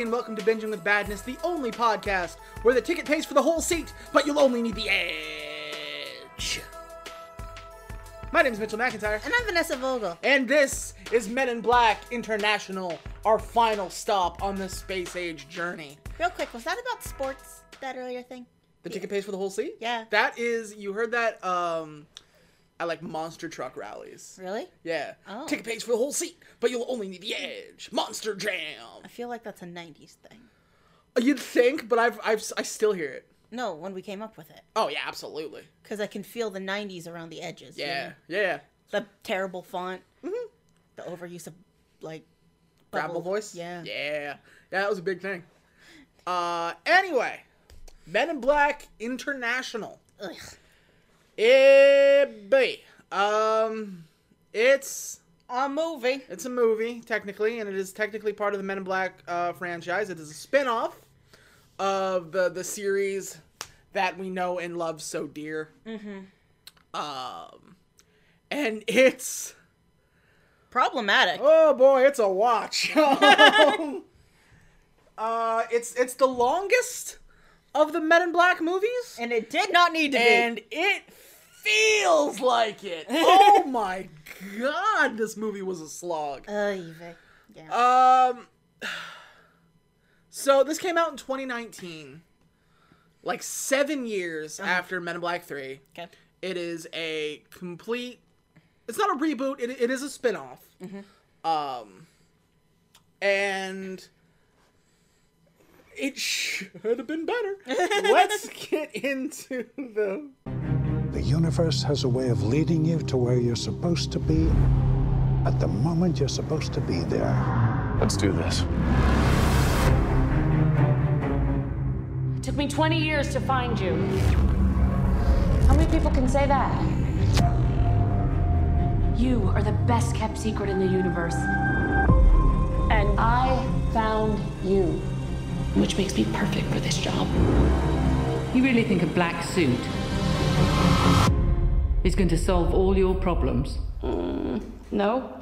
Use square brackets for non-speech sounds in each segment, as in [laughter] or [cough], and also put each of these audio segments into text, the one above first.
and welcome to Binging with Badness, the only podcast where the ticket pays for the whole seat, but you'll only need the edge. My name is Mitchell McIntyre, And I'm Vanessa Vogel. and this is Men in Black International, our final stop on this space age journey. Real quick, was that about sports, that earlier thing? The ticket pays for the whole seat? Yeah. That is, you heard that um, at like monster truck rallies. Really? Yeah. Oh. Ticket pays for the whole seat, but you'll only need the edge. Monster Jam. I feel like that's a 90s thing. You'd think, but I've, I've I still hear it. No, when we came up with it. Oh yeah, absolutely. Because I can feel the 90s around the edges. you Yeah, know? yeah. The terrible font. The overuse of, like, bubble. voice. Yeah. yeah, yeah. That was a big thing. Uh, anyway, Men in Black International. Ugh. Eh, boy. Um, it's A movie. it's a movie technically, and it is technically part of the Men in Black uh, franchise. It is a spin-off of the the series that we know and love so dear. Mm-hmm. Um, and it's Problematic. Oh boy, it's a watch. [laughs] [laughs] uh, it's it's the longest of the Men in Black movies, And it did not need to be. and it feels like it. [laughs] oh my god, this movie was a slog. Uh, Yeah. Um, so this came out in 2019, like seven years after Men in Black Three. okay. It is a complete. It's not a reboot. It, it is a spin-off. Um, and it should have been better. [laughs] Let's get into the. The universe has a way of leading you to where you're supposed to be at the moment you're supposed to be there. Let's do this. It took me 20 years to find you. How many people can say that? You are the best kept secret in the universe. And I found you, which makes me perfect for this job. You really think a black suit is going to solve all your problems? No?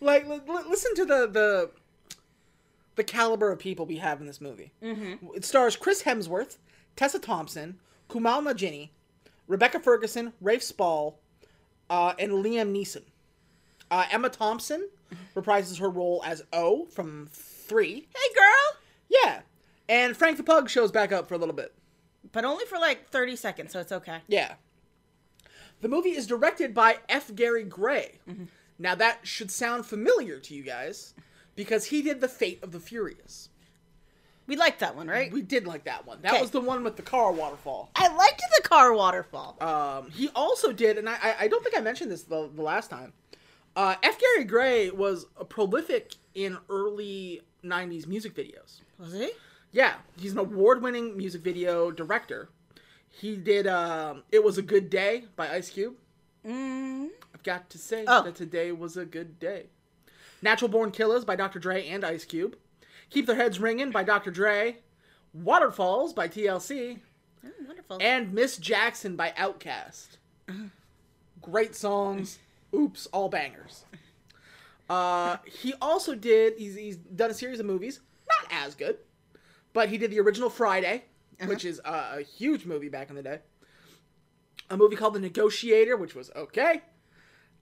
Like, li- li- listen to the the the caliber of people we have in this movie. Mm-hmm. It stars Chris Hemsworth, Tessa Thompson, Kumail Nanjiani, Rebecca Ferguson, Rafe Spall, uh, and Liam Neeson. Uh, Emma Thompson [laughs] reprises her role as O from Three. Hey, girl! Yeah, and Frank the Pug shows back up for a little bit. But only for like 30 seconds, so it's okay. Yeah. The movie is directed by F. Gary Gray. Now that should sound familiar to you guys because he did The Fate of the Furious. We liked that one, right? We did like that one. That Okay. was the one with the car waterfall. I liked the car waterfall. Um, he also did, and I, I- don't think I mentioned this the, the last time. Uh, F. Gary Gray was a prolific in early '90s music videos. Was he? Yeah, he's an award-winning music video director. He did um, "It Was a Good Day" by Ice Cube. I've got to say Oh. that today was a good day. "Natural Born Killers" by Dr. Dre and Ice Cube. "Keep Their Heads Ringing" by Dr. Dre. "Waterfalls" by TLC. Oh, wonderful. and Miss Jackson by Outkast. Great songs. Oops, all bangers. Uh, he also did. He's, he's done a series of movies, not as good, but he did the original Friday, which is uh, a huge movie back in the day. A movie called The Negotiator, which was okay.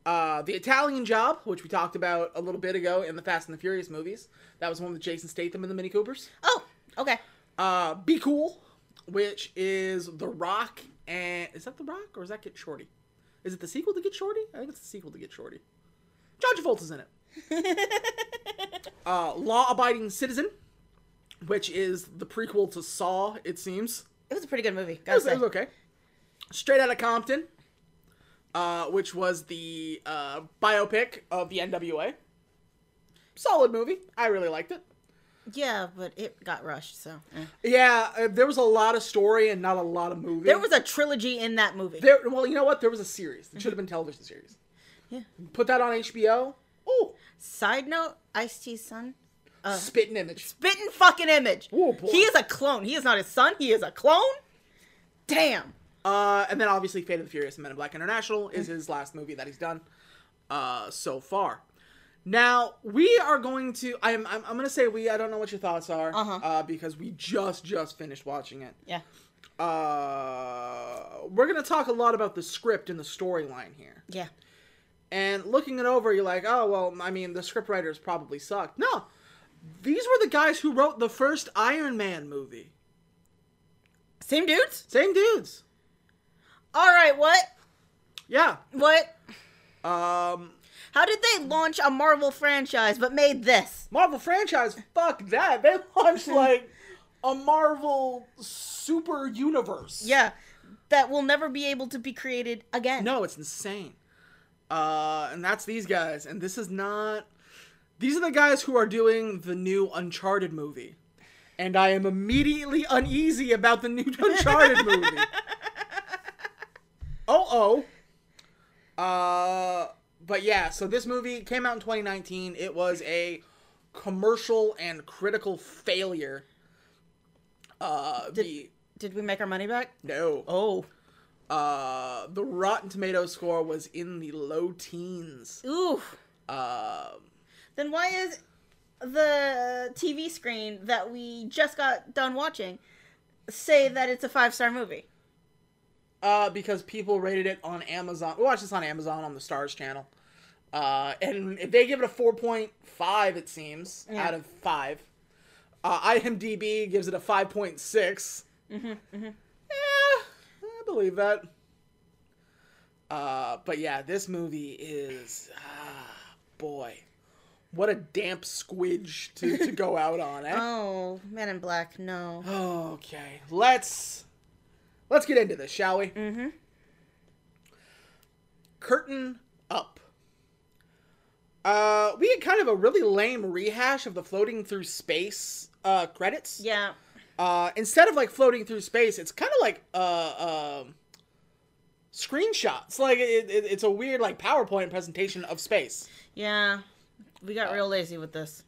Uh, the Italian Job, which we talked about a little bit ago in the Fast and the Furious movies. That was one with Jason Statham and the Mini Coopers oh, okay. uh, Be Cool, which is The Rock, and is that The Rock or is that Get Shorty? Is it the sequel to Get Shorty? I think it's the sequel to Get Shorty. John Travolta's in it. [laughs] uh, Law Abiding Citizen, which is the prequel to Saw, it seems. It was a pretty good movie. It was, it was okay. Straight Out of Compton, uh, which was the uh, biopic of the NWA. Solid movie. I really liked it. Yeah, but it got rushed, so. eh. Yeah, uh, there was a lot of story and not a lot of movie. There was a trilogy in that movie. There, well, you know what? There was a series. It should have been television series. Yeah. Put that on HBO. Oh, Side note, Ice T's son. Spitting image. Spitting fucking image. Oh, boy. He is a clone. He is not his son. He is a clone. Damn. Uh, and then obviously Fate of the Furious and Men in Black International is his last movie that he's done uh, so far. Now we are going to. I'm. I'm, I'm going to say we. I don't know what your thoughts are. Uh-huh. Uh, because we just just finished watching it. Yeah. Uh, we're going to talk a lot about the script and the storyline here. Yeah. And looking it over, you're like, oh well. I mean, the scriptwriters probably sucked. No, these were the guys who wrote the first Iron Man movie. Same dudes? Same dudes. All right, what? Yeah. What? Um, How did they launch a Marvel franchise but made this? Marvel franchise. Fuck that. They [laughs] launched [laughs] like a Marvel super universe. Yeah. That will never be able to be created again. No, it's insane. Uh, and that's these guys. And this is not. These are the guys who are doing the new Uncharted movie. And I am immediately uneasy about the new Uncharted [laughs] movie. Oh oh. Uh, but yeah, so this movie came out in 2019. It was a commercial and critical failure. Uh, the Did we make our money back? no. Oh. Uh, the Rotten Tomato score was in the low teens. Ooh. Um, Then why is the TV screen that we just got done watching say that it's a five star movie? uh, because people rated it on Amazon. We watched this on Amazon on the Starz channel. Uh, and if they give it a 4.5, it seems, Yeah. out of 5. Uh, IMDb gives it a 5.6. Mm-hmm, mm-hmm. Yeah, I believe that. Uh, but yeah, this movie is, ah, boy, what a damp squidge to, to go [laughs] out on, eh? Oh, Men in Black, no. Okay, let's let's get into this, shall we? Mm-hmm. Curtain up. Uh, we had kind of a really lame rehash of the floating through space uh credits. Yeah. Uh, instead of like floating through space, it's kind of like uh um screenshots. Like it, it, it's a weird like PowerPoint presentation of space. Yeah. We got real lazy with this.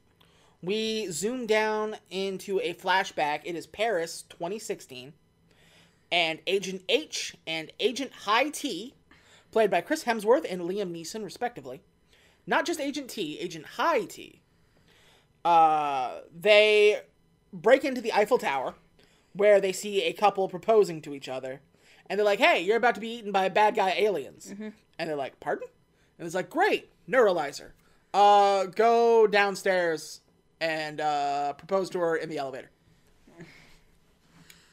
we zoom down into a flashback. It is Paris 2016. And Agent H and Agent High T, played by Chris Hemsworth and Liam Neeson, respectively. Not just Agent T, Agent High T. Uh, they break into the Eiffel Tower, where they see a couple proposing to each other. And they're like, hey, you're about to be eaten by bad guy aliens. And they're like, pardon? And it's like, great, neuralizer. Uh, go downstairs and uh, propose to her in the elevator.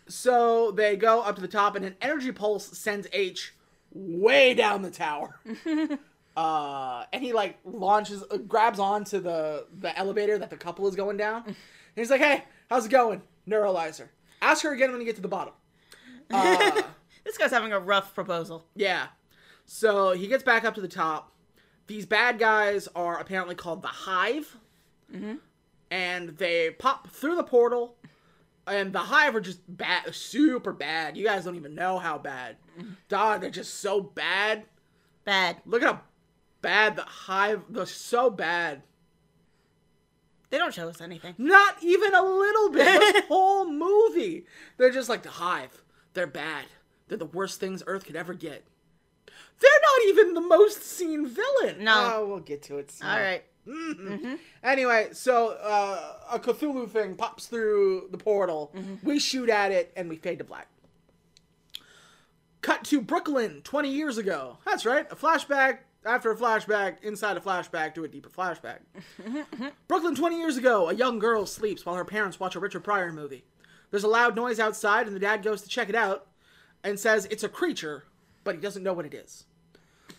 So they go up to the top, and an energy pulse sends H way down the tower. [laughs] uh, and he like launches, uh, grabs onto the the elevator that the couple is going down. And he's like, "Hey, how's it going, neuralizer? Ask her again when you get to the bottom." Uh, [laughs] This guy's having a rough proposal. yeah. So he gets back up to the top. These bad guys are apparently called the Hive. Mm-hmm. And they pop through the portal. And the Hive are just bad, super bad. You guys don't even know how bad. Mm-hmm. Dog, they're just so bad. Bad. Look at how bad the Hive, they're so bad. They don't show us anything. Not even a little bit. the [laughs] whole movie. They're just like the Hive. They're bad. They're the worst things Earth could ever get. They're not even the most seen villain. No. Oh, we'll get to it. soon. All right. Mm-hmm. Mm-hmm. Anyway, so uh, a Cthulhu thing pops through the portal. Mm-hmm. We shoot at it and we fade to black. Cut to Brooklyn 20 years ago. That's right. A flashback after a flashback inside a flashback to a deeper flashback. [laughs] Brooklyn 20 years ago. A young girl sleeps while her parents watch a Richard Pryor movie. There's a loud noise outside and the dad goes to check it out and says it's a creature, but he doesn't know what it is.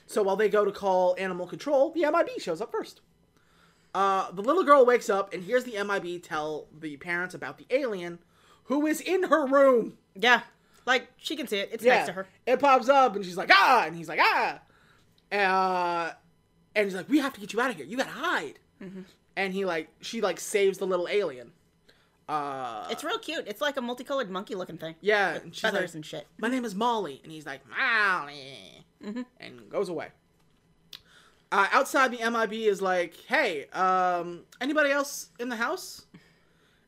So while they go to call animal control, the MIB shows up first. Uh, the little girl wakes up and hears the MIB tell the parents about the alien who is in her room. Yeah. Like, she can see it. It's next to her. It pops up and she's like, ah! And he's like, ah! Uh, and he's like, we have to get you out of here. You gotta hide. Mm-hmm. And he like, she like saves the little alien. Uh, It's real cute. It's like a multicolored monkey looking thing. yeah. And feathers like, and shit. my name is Molly. And he's like, Molly. Mm-hmm. And goes away. Uh, outside, the MIB is like, hey, um, anybody else in the house?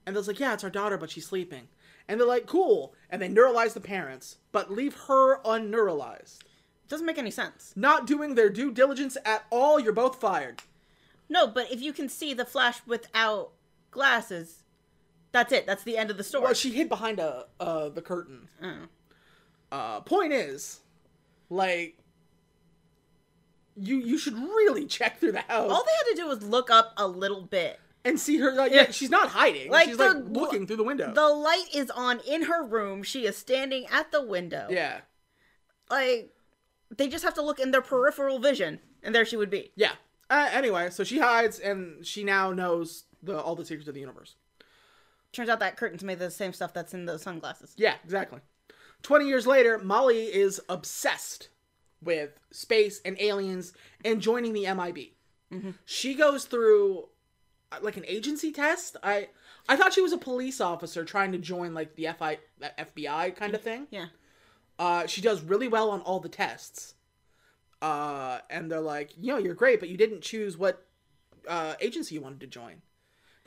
And they're like, yeah, it's our daughter, but she's sleeping. And they're like, cool. And they neuralize the parents, but leave her unneuralized. Doesn't make any sense. Not doing their due diligence at all, you're both fired. No, but if you can see the Flash without glasses, that's it. That's the end of the story. Well, she hid behind a uh the curtain. Oh. Uh, point is, like, you you should really check through the house All they had to do was look up a little bit. and see her. Like, Yeah. yeah, she's not hiding. Like she's the- like looking through the window. The light is on in her room. She is standing at the window. yeah, Like they just have to look in their peripheral vision, and there she would be. yeah. Uh, anyway, so she hides, and she now knows the all the secrets of the universe. Turns out that curtain's made of the same stuff that's in those sunglasses. Yeah, exactly. 20 years later, Molly is obsessed with space and aliens and joining the MIB. She goes through uh, like an agency test. I I thought she was a police officer trying to join like the FI FBI kind of thing. Yeah. Uh, she does really well on all the tests. Uh, and they're like, you know, you're great, but you didn't choose what uh, agency you wanted to join.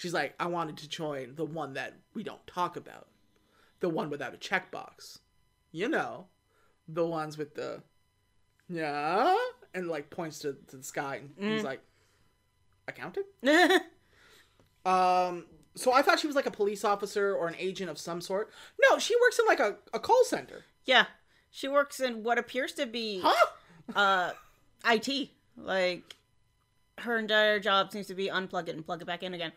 She's like, I wanted to join the one that we don't talk about, the one without a checkbox. You know, the ones with the yeah, and like points to, to the sky, and he's like, accounting. [laughs] Um, so I thought she was like a police officer or an agent of some sort. No, she works in like a, a call center. yeah. She works in what appears to be Huh? uh IT. Like her entire job seems to be unplug it and plug it back in again.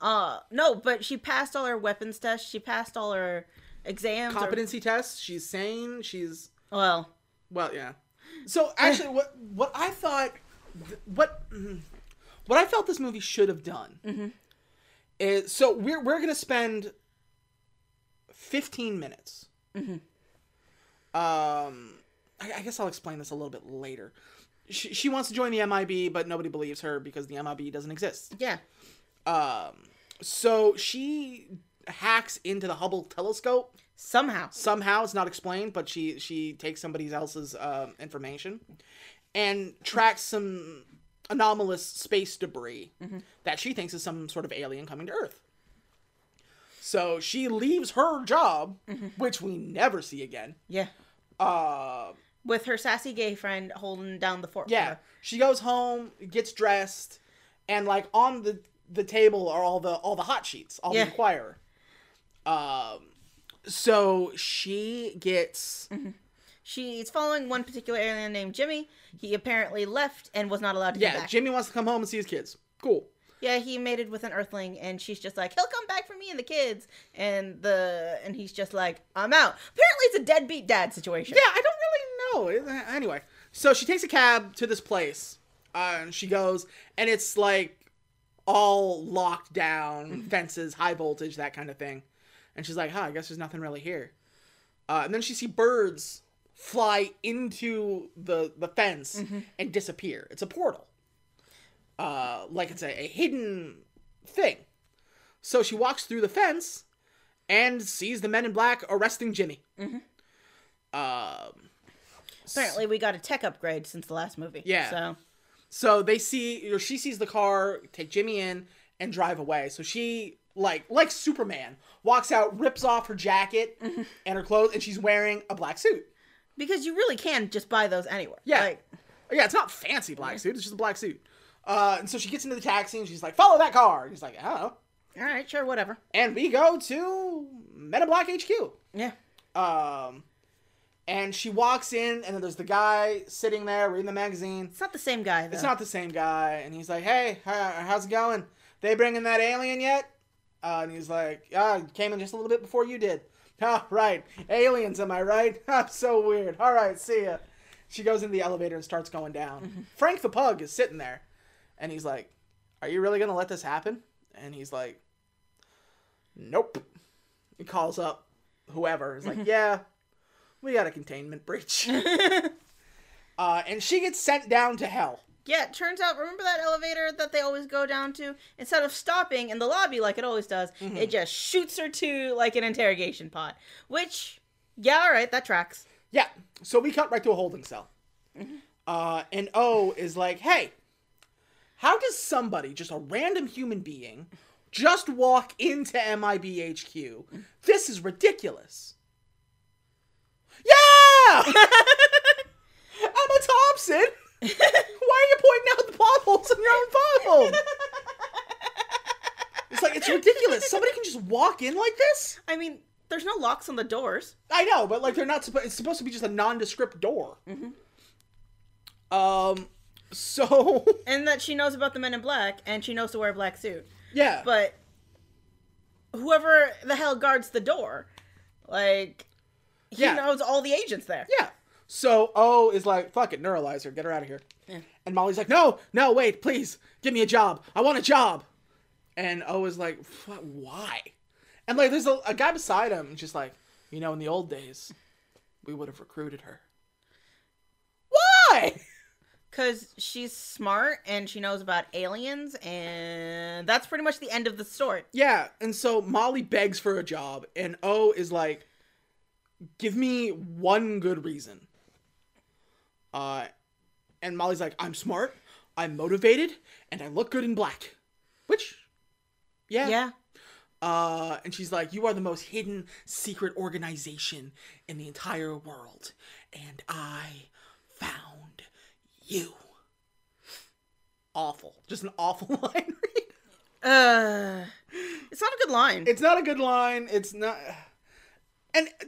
Uh no, but she passed all her weapons tests. She passed all her exams. or- Competency tests. She's sane. She's well, well, yeah. So actually, what what I thought, th- what mm, what I felt this movie should have done is so we're we're gonna spend fifteen minutes. Um, I, I guess I'll explain this a little bit later. She, she wants to join the MIB, but nobody believes her because the MIB doesn't exist. yeah. Um, so she hacks into the Hubble telescope Somehow. somehow it's not explained but she she takes somebody else's um, information and tracks some anomalous space debris that she thinks is some sort of alien coming to earth so she leaves her job which we never see again Yeah. uh With her sassy gay friend holding down the fort. for yeah she goes home gets dressed and like on the the table are all the all the hot sheets all Yeah. the inquirer um so she gets She's following one particular alien named Jimmy. He apparently left and was not allowed to come Yeah. Jimmy wants to come home and see his kids. Cool. Yeah, he mated with an earthling, and she's just like, he'll come back for me and the kids, and the and he's just like, I'm out. Apparently, it's a deadbeat dad situation. Yeah, I don't really know. Anyway, so she takes a cab to this place, uh, and she goes, and it's like all locked down, fences, high voltage, that kind of thing. And she's like, "Huh, I guess there's nothing really here." Uh, and then she see birds fly into the the fence and disappear. It's a portal. Uh, like it's a, a hidden thing. So she walks through the fence and sees the men in black arresting Jimmy. Um, Apparently, we got a tech upgrade since the last movie. Yeah. So so they see, or she sees the car take Jimmy in and drive away. So she, like, like Superman, walks out, rips off her jacket [laughs] and her clothes, and she's wearing a black suit. because you really can just buy those anywhere. Yeah. Like, Yeah, it's not fancy black suit. It's just a black suit. Uh, and so she gets into the taxi and she's like, "Follow that car." And he's like, "Oh." all right, sure, whatever. And we go to Men in Black HQ. Yeah. Um, and she walks in, and then there's the guy sitting there reading the magazine. It's not the same guy, though. It's not the same guy, and he's like, "Hey, how's it going? They bringing that alien yet?" Uh, and he's like, "Ah, came in just a little bit before you did." [laughs] Oh, right, aliens, am I right? [laughs] Ah, so weird. All right, see ya. She goes into the elevator and starts going down. Frank the pug is sitting there, and he's like, "Are you really gonna let this happen?" And he's like, "Nope." He calls up whoever. He's like, "Yeah, we got a containment breach." [laughs] [laughs] uh, and she gets sent down to hell. Yeah, it turns out, remember that elevator that they always go down to? Instead of stopping in the lobby like it always does, Mm-hmm. it just shoots her to like an interrogation pod. Which, yeah, all right, that tracks. Yeah. So we cut right to a holding cell. Uh, and O is like, hey, how does somebody, just a random human being, just walk into MIBHQ? This is ridiculous. Yeah! [laughs] Emma Thompson! [laughs] Why are you pointing out the potholes in your own pothole? It's like, it's ridiculous. Somebody can just walk in like this? I mean, there's no locks on the doors. I know, but like, they're not supposed, it's supposed to be just a nondescript door. Mm-hmm. Um, so. [laughs] And that she knows about the men in black and she knows to wear a black suit. Yeah. But whoever the hell guards the door, like, he Yeah. knows all the agents there. yeah. So oh, O is like, "Fuck it, neuralize her, get her out of here." And Molly's like, "No, no, wait, please, give me a job. I want a job." And O is like, "Why?" And like, there's a, a guy beside him, just like, you know, in the old days, we would have recruited her. Why? Because she's smart and she knows about aliens, and that's pretty much the end of the story. Yeah, and so Molly begs for a job, and O is like, "Give me one good reason." Uh, and Molly's like, "I'm smart, I'm motivated, and I look good in black," which, yeah, Yeah. Uh, and she's like, "You are the most hidden secret organization in the entire world, and I found you." Awful, just an awful [laughs] line read. Uh, it's not a good line. It's not a good line. It's not. And uh,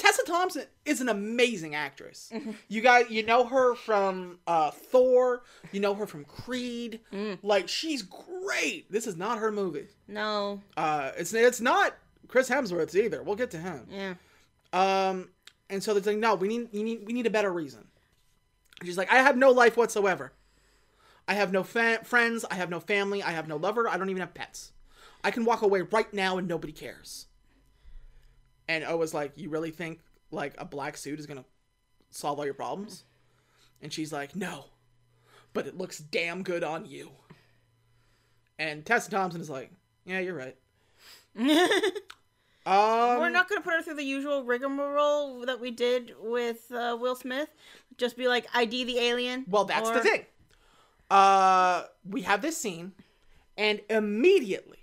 Tessa Thompson is an amazing actress. You guys, you know her from uh, Thor. You know her from Creed. Like she's great. This is not her movie. no. Uh, it's it's not Chris Hemsworth's either. We'll get to him. Yeah. Um, and so they're like, no, we need, we need, we need a better reason. She's like, I have no life whatsoever. I have no fa- friends. I have no family. I have no lover. I don't even have pets. I can walk away right now and nobody cares. And O was like, you really think like a black suit is gonna solve all your problems? And she's like, no, but it looks damn good on you. And Tessa Thompson is like, yeah, you're right. [laughs] um, We're not going to put her through the usual rigmarole that we did with uh, Will Smith. Just be like, ID the alien. Well, that's the thing. Uh, we have this scene, and immediately,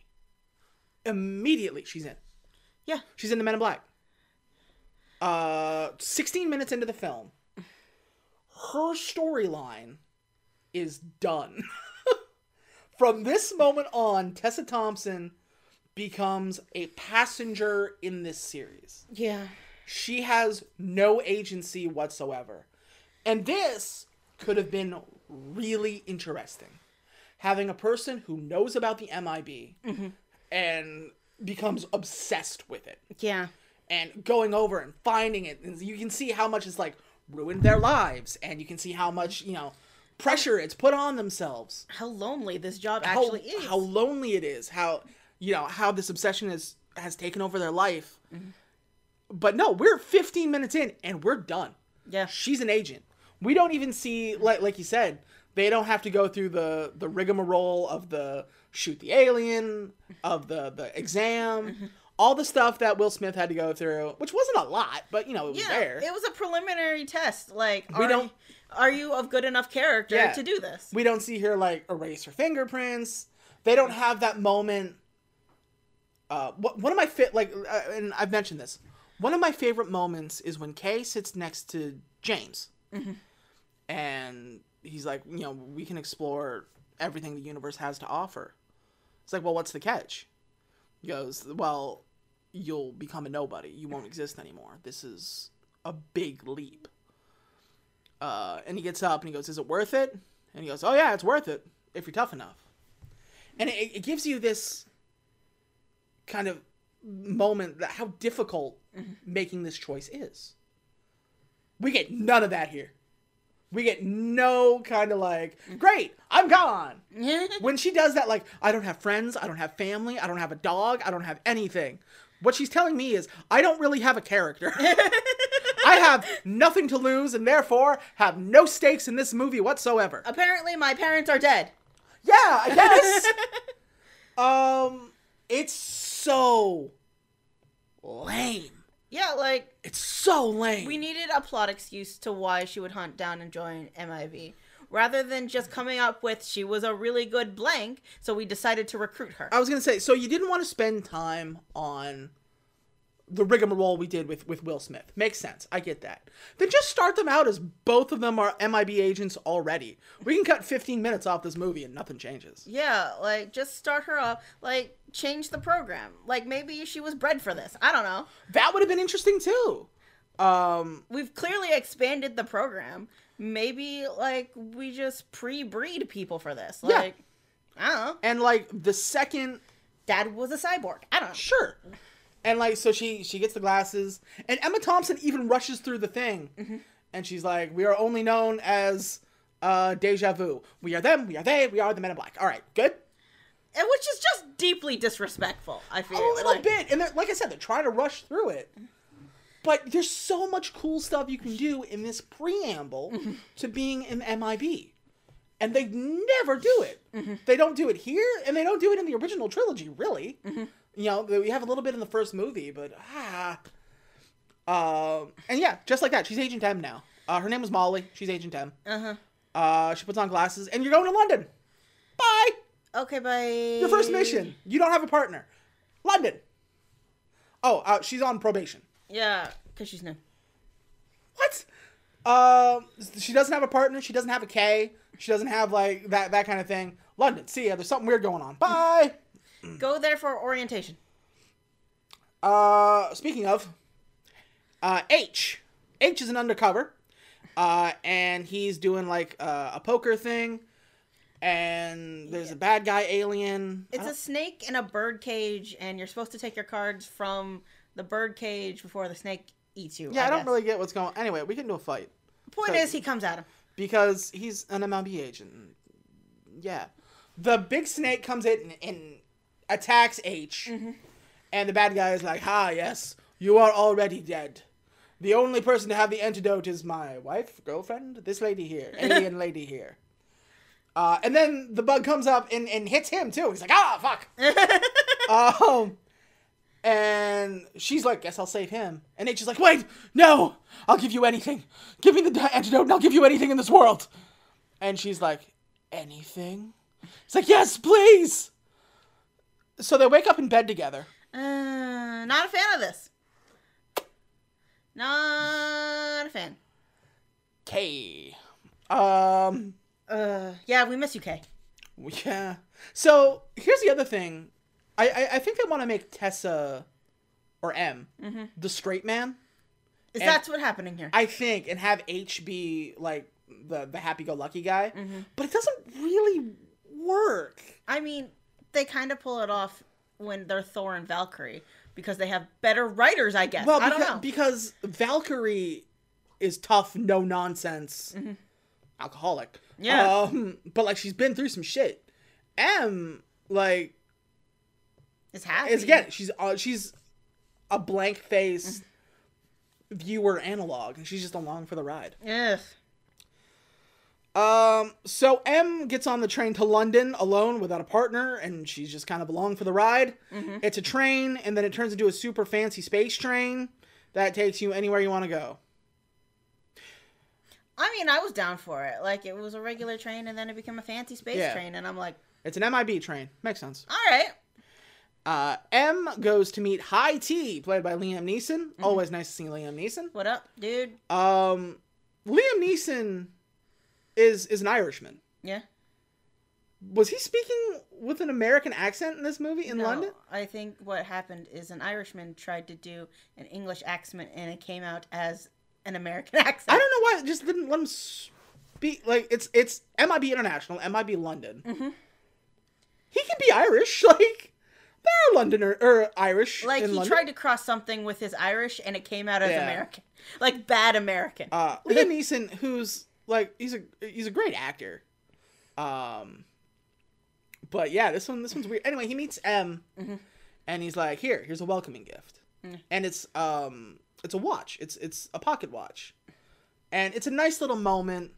immediately she's in. Yeah. She's in the Men in Black. Uh, 16 minutes into the film, her storyline is done. [laughs] From this moment on, Tessa Thompson becomes a passenger in this series Yeah. she has no agency whatsoever. And this could have been really interesting. Having a person who knows about the MIB and becomes obsessed with it Yeah. and going over and finding it. And you can see how much it's like ruined their lives and you can see how much, you know, pressure it's put on themselves How lonely this job how, actually is. how lonely it is how you know how this obsession is has taken over their life Mm-hmm. but no we're 15 minutes in and we're done Yeah. she's an agent we don't even see like like you said they don't have to go through the the rigmarole of the shoot the alien of the the exam Mm-hmm. all the stuff that will smith had to go through which wasn't a lot but you know it was yeah. there It was a preliminary test. Like, We are, don't- are you of good enough character Yeah. to do this? We don't see her like erase her fingerprints. They don't have that moment. Uh, one of my fit like, uh, and I've mentioned this. One of my favorite moments is when Kay sits next to James, and he's like, you know, we can explore everything the universe has to offer. It's like, well, what's the catch? He goes, well, you'll become a nobody. You won't exist anymore. This is a big leap. Uh, and he gets up and he goes, "Is it worth it?" And he goes, "Oh yeah, it's worth it if you're tough enough." And it, it gives you this kind of moment that how difficult making this choice is. We get none of that here. We get no kind of like, "Great, I'm gone." [laughs] when she does that, like, I don't have friends, I don't have family, I don't have a dog, I don't have anything. What she's telling me is, I don't really have a character. [laughs] I have nothing to lose and therefore have no stakes in this movie whatsoever. Apparently, my parents are dead. Yeah, I guess. [laughs] um, it's so lame. Yeah, like It's so lame. we needed a plot excuse to why she would hunt down and join MIB, rather than just coming up with she was a really good blank, so we decided to recruit her. I was gonna say, so you didn't want to spend time on the rigmarole we did with with Will Smith. Makes sense. I get that. Then just start them out as both of them are MIB agents already. We can cut 15 minutes off this movie and nothing changes. Yeah, like just start her off. Like change the program. Like maybe she was bred for this. I don't know. That would have been interesting too. Um, We've clearly expanded the program. Maybe like we just pre-breed people for this. Yeah. Like I don't know. and like the second Dad was a cyborg. I don't know. Sure. And like, so she she gets the glasses, and Emma Thompson even rushes through the thing, Mm-hmm. and she's like, "We are only known as uh, Deja Vu. We are them. We are they. We are the Men in Black. All right, good. And which is just deeply disrespectful. I feel A little like, bit, and they're- like I said, they're trying to rush through it, but there's so much cool stuff you can do in this preamble Mm-hmm. to being an MIB, and they never do it. Mm-hmm. They don't do it here, and they don't do it in the original trilogy, really. Mm-hmm. You know, we have a little bit in the first movie, but ah. Um, and yeah, just like that, she's Agent M now. Uh, her name was Molly. She's Agent M. Uh-huh. Uh, she puts on glasses, and you're going to London. Bye. Okay, bye. Your first mission. You don't have a partner. London. Oh, uh, she's on probation. Yeah, because she's new. What? Um, she doesn't have a partner. She doesn't have a K. She doesn't have like that that kind of thing. London. See ya. There's something weird going on. Bye. Go there for orientation. Uh, speaking of, uh, H. H is an undercover, uh, and he's doing like uh, a poker thing, and there's a bad guy alien. It's a snake in a bird cage, and you're supposed to take your cards from the bird cage before the snake eats you. yeah, I, don't guess. really get what's going. On. Anyway, we can do a fight Point is, he comes at him. because he's an MIB agent. Yeah, the big snake comes in and attacks H, and the bad guy is like, "Ha, yes, you are already dead." The only person to have the antidote is my wife, girlfriend, this lady here, [laughs] alien lady here. Uh, and then the bug comes up and, and hits him too. He's like, ah, fuck. [laughs] um, and she's like, guess I'll save him. And H is like, wait, no, I'll give you anything. Give me the antidote and I'll give you anything in this world. And she's like, anything? He's like, yes, please. So they wake up in bed together. Uh, not a fan of this. Not a fan. K. Um, Uh, yeah, we miss you, Kay. Yeah. So here's the other thing. I I, I think they want to make Tessa or M the straight man. Is And- that's what happening here? I think, and have H be like the the happy go lucky guy. Mm-hmm. But it doesn't really work. I mean, they kind of pull it off when they're Thor and Valkyrie because they have better writers, I guess. Well, I because, don't know. because Valkyrie is tough, no nonsense, alcoholic. Mm-hmm. Yeah. Um, but like she's been through some shit. M like it's happy. is again she's uh, she's a blank face viewer analog, and she's just along for the ride. Ugh. Um, so M gets on the train to London alone without a partner, and she's just kind of along for the ride. It's a train, and then it turns into a super fancy space train that takes you anywhere you want to go. I mean, I was down for it. Like, it was a regular train, and then it became a fancy space Yeah. train, and I'm like, It's an MIB train. Makes sense. all right. Uh, M goes to meet High T, played by Liam Neeson. Always nice to see Liam Neeson. What up, dude? Um, Liam Neeson is is an Irishman. Yeah. Was he speaking with an American accent in this movie in No, London? I think what happened is an Irishman tried to do an English accent, and it came out as an American [laughs] accent. I don't know why it just didn't let him speak. Like it's it's MIB International, MIB London. Mm-hmm. He can be Irish. [laughs] Like there are Londoner or Irish. Like he London. tried to cross something with his Irish, and it came out as Yeah. American, [laughs] like bad American. Uh, Liam Neeson, who's like he's a he's a great actor. Um, but yeah, this one this one's weird. Anyway, he meets M, Mm-hmm. and he's like, "Here, here's a welcoming gift," Mm. and it's um it's a watch. It's it's a pocket watch, and it's a nice little moment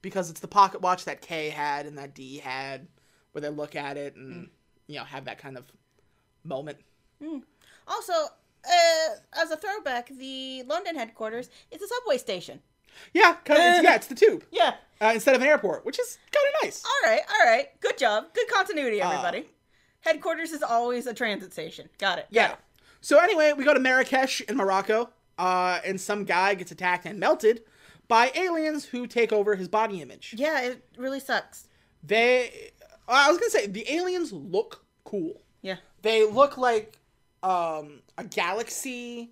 because it's the pocket watch that K had and that D had, where they look at it and Mm. you know have that kind of moment. Also, uh, as a throwback, the London headquarters is a subway station. Yeah, kind of, it's, yeah, it's the tube Yeah. uh, instead of an airport, which is kind of nice. All right. All right. Good job. Good continuity, Uh, everybody. headquarters is always a transit station. Got it. Got Yeah. it. So anyway, we go to Marrakesh in Morocco, uh, and some guy gets attacked and melted by aliens who take over his body image. Yeah, it really sucks. They, I was gonna say, the aliens look cool. Yeah. They look like um, a galaxy,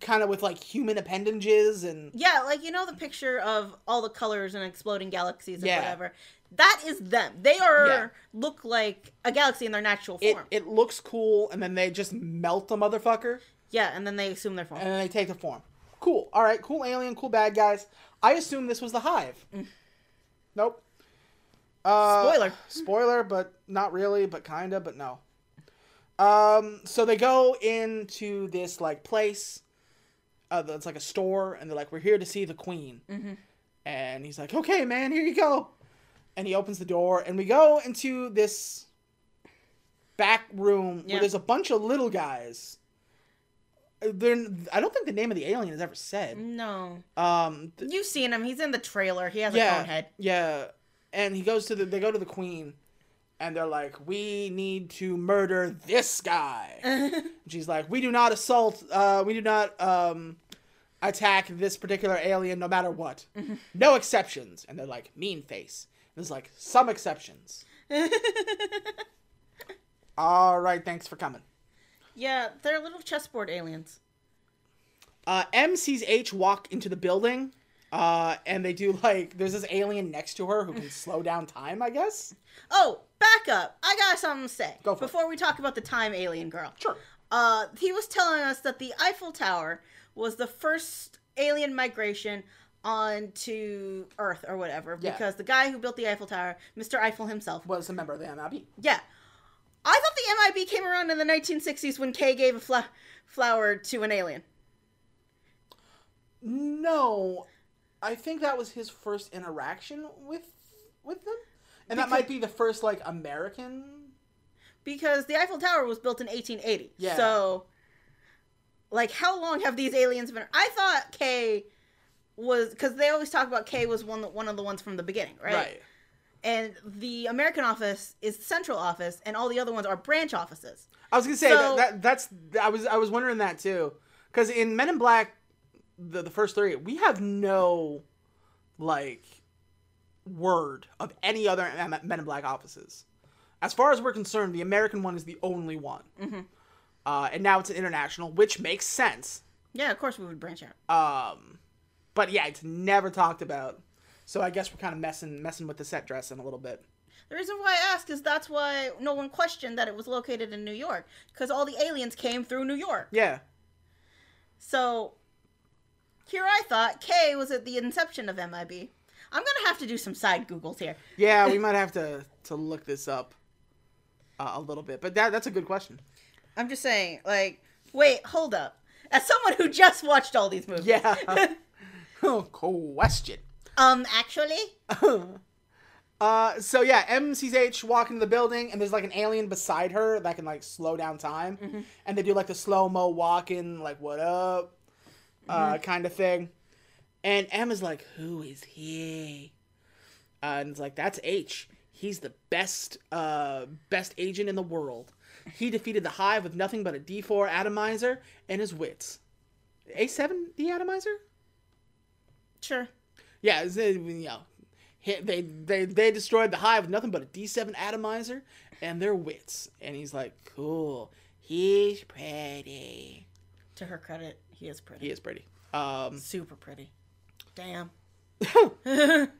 kind of with like human appendages and Yeah, like you know the picture of all the colors and exploding galaxies and Yeah. whatever. That is them. They are Yeah. look like a galaxy in their natural it, form. it looks cool. And then they just melt the motherfucker, yeah, and then they assume their form. and then they take the form. Cool. All right. Cool alien. Cool bad guys. I assume this was the Hive. Nope. Uh, Spoiler. Spoiler, but not really, but kinda, but no. Um, so they go into this like place. Uh, it's like a store, and they're like, "We're here to see the queen." Mm-hmm. And he's like, "Okay, man, here you go." And he opens the door, and we go into this back room Yeah. where there's a bunch of little guys. They're, I don't think the name of the alien is ever said. no. Um, th- You've seen him. He's in the trailer. He has a yeah, cone head. yeah. And he goes to the. They go to the queen, and they're like, "We need to murder this guy." [laughs] She's like, "We do not assault. Uh, we do not um, attack this particular alien, no matter what. [laughs] No exceptions." And they're like, "Mean face." There's like some exceptions. [laughs] All right, thanks for coming. Yeah, they're little chessboard aliens. Uh, M sees H walk into the building, uh, and they do like there's this alien next to her who can slow down time, I guess. Oh, back up. I got something to say. Go for it. Before we talk about the time alien girl. Sure. Uh, he was telling us that the Eiffel Tower was the first alien migration onto Earth or whatever. Yeah. Because the guy who built the Eiffel Tower, Mr. Eiffel himself, Was a member of the MIB. yeah. I thought the MIB came around in the 1960s when Kay gave a fla- flower to an alien. No, I think that was his first interaction with with them, and that might be the first like American. Because the Eiffel Tower was built in 1880. Yeah. So, like, how long have these aliens been? I thought Kay was because they always talk about Kay was one one of the ones from the beginning, right? Right. And the American office is the central office, and all the other ones are branch offices. I was gonna say So- that, that that's I was I was wondering that too, because in Men in Black, the the first three we have no like word of any other Men in Black offices. As far as we're concerned, the American one is the only one. Mm-hmm. Uh, and now it's an international, which makes sense. Yeah, of course we would branch out. Um, but yeah, it's never talked about. So I guess we're kind of messing messing with the set dressing a little bit. The reason why I ask is that's why no one questioned that it was located in New York, because all the aliens came through New York. Yeah. So here I thought K was at the inception of MIB. I'm gonna have to do some side Googles here. Yeah, we [laughs] might have to to look this up uh, a little bit. But that that's a good question. I'm just saying, like, wait, hold up. As someone who just watched all these movies, Yeah. [laughs] [laughs] question. um, actually, Uh, so yeah, M sees H walk into the building, and there's like an alien beside her that can like slow down time, and they do like the slow mo walking, like "What up," uh, kind of thing. And is like, "Who is he?" Uh, and it's like, "That's H. He's the best, uh, best agent in the world. He defeated the Hive with nothing but a D4 atomizer and his wits. A7 the atomizer." sure. Yeah, uh, you know, they they they destroyed the hive with nothing but a D7 atomizer and their wits. And he's like, "Cool, he's pretty. To her credit, he is pretty. He is pretty." Um. super pretty. Damn. [laughs]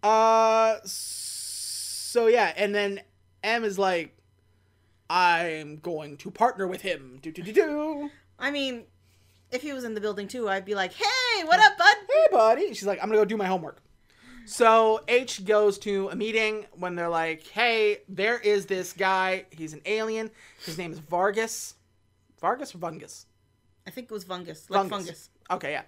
Uh. So yeah, and then M is like, "I'm going to partner with him." Do do do do. I mean, if he was in the building too, I'd be like, "Hey, what up, bud?" Hey, buddy. She's like, I'm gonna go do my homework. So H goes to a meeting when they're like, Hey, there is this guy. He's an alien. His name is Vargas. Vargas or Vungus? I think it was fungus, like Vungus. fungus. Okay, yeah.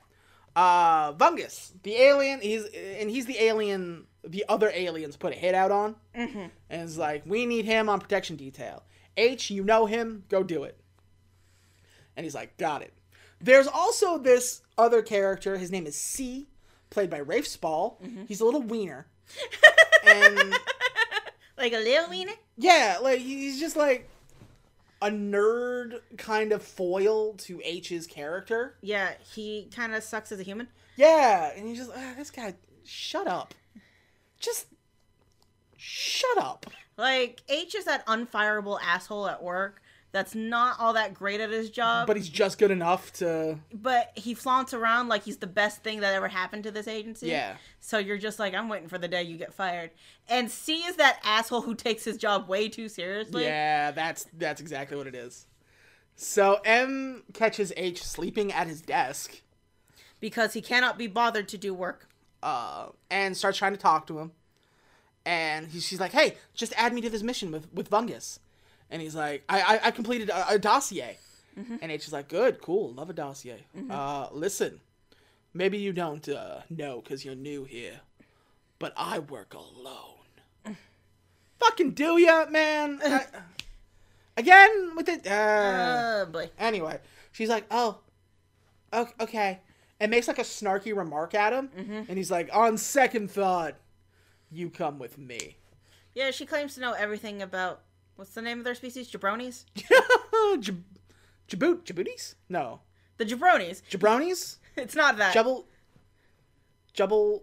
Uh, Vungus, the alien. He's and he's the alien. The other aliens put a hit out on, mm-hmm. and it's like, we need him on protection detail. H, you know him. Go do it. And he's like, got it. There's also this other character. His name is C, played by Rafe Spall. He's a little wiener. [laughs] and Like a little wiener. yeah, like he's just like a nerd kind of foil to H's character. Yeah, he kind of sucks as a human. Yeah, and he's just ah, this guy. Shut up. Just shut up. Like H is that unfireable asshole at work that's not all that great at his job, But he's just good enough to. but he flaunts around like he's the best thing that ever happened to this agency. Yeah. So you're just like, I'm waiting for the day you get fired. And C is that asshole who takes his job way too seriously. Yeah, that's that's exactly what it is. So M catches H sleeping at his desk, Because he cannot be bothered to do work. uh, and starts trying to talk to him. And he, she's like, "Hey, just add me to this mission with with Bungus." And he's like, "I I, I completed a, a dossier." And H is like, "Good, cool, love a dossier." Uh, listen, maybe you don't uh, know because you're new here, but I work alone. [laughs] Fucking do ya, man? I- [laughs] again with it. Uh, Oh boy. Anyway, she's like, "Oh, okay," and makes like a snarky remark at him, and he's like, "On second thought, you come with me." Yeah, she claims to know everything about what's the name of their species? Jabronis? [laughs] Jab- Jaboot, Jabooties? No, The Jabronis. Jabronis? [laughs] It's not that. Jubble, Jubble.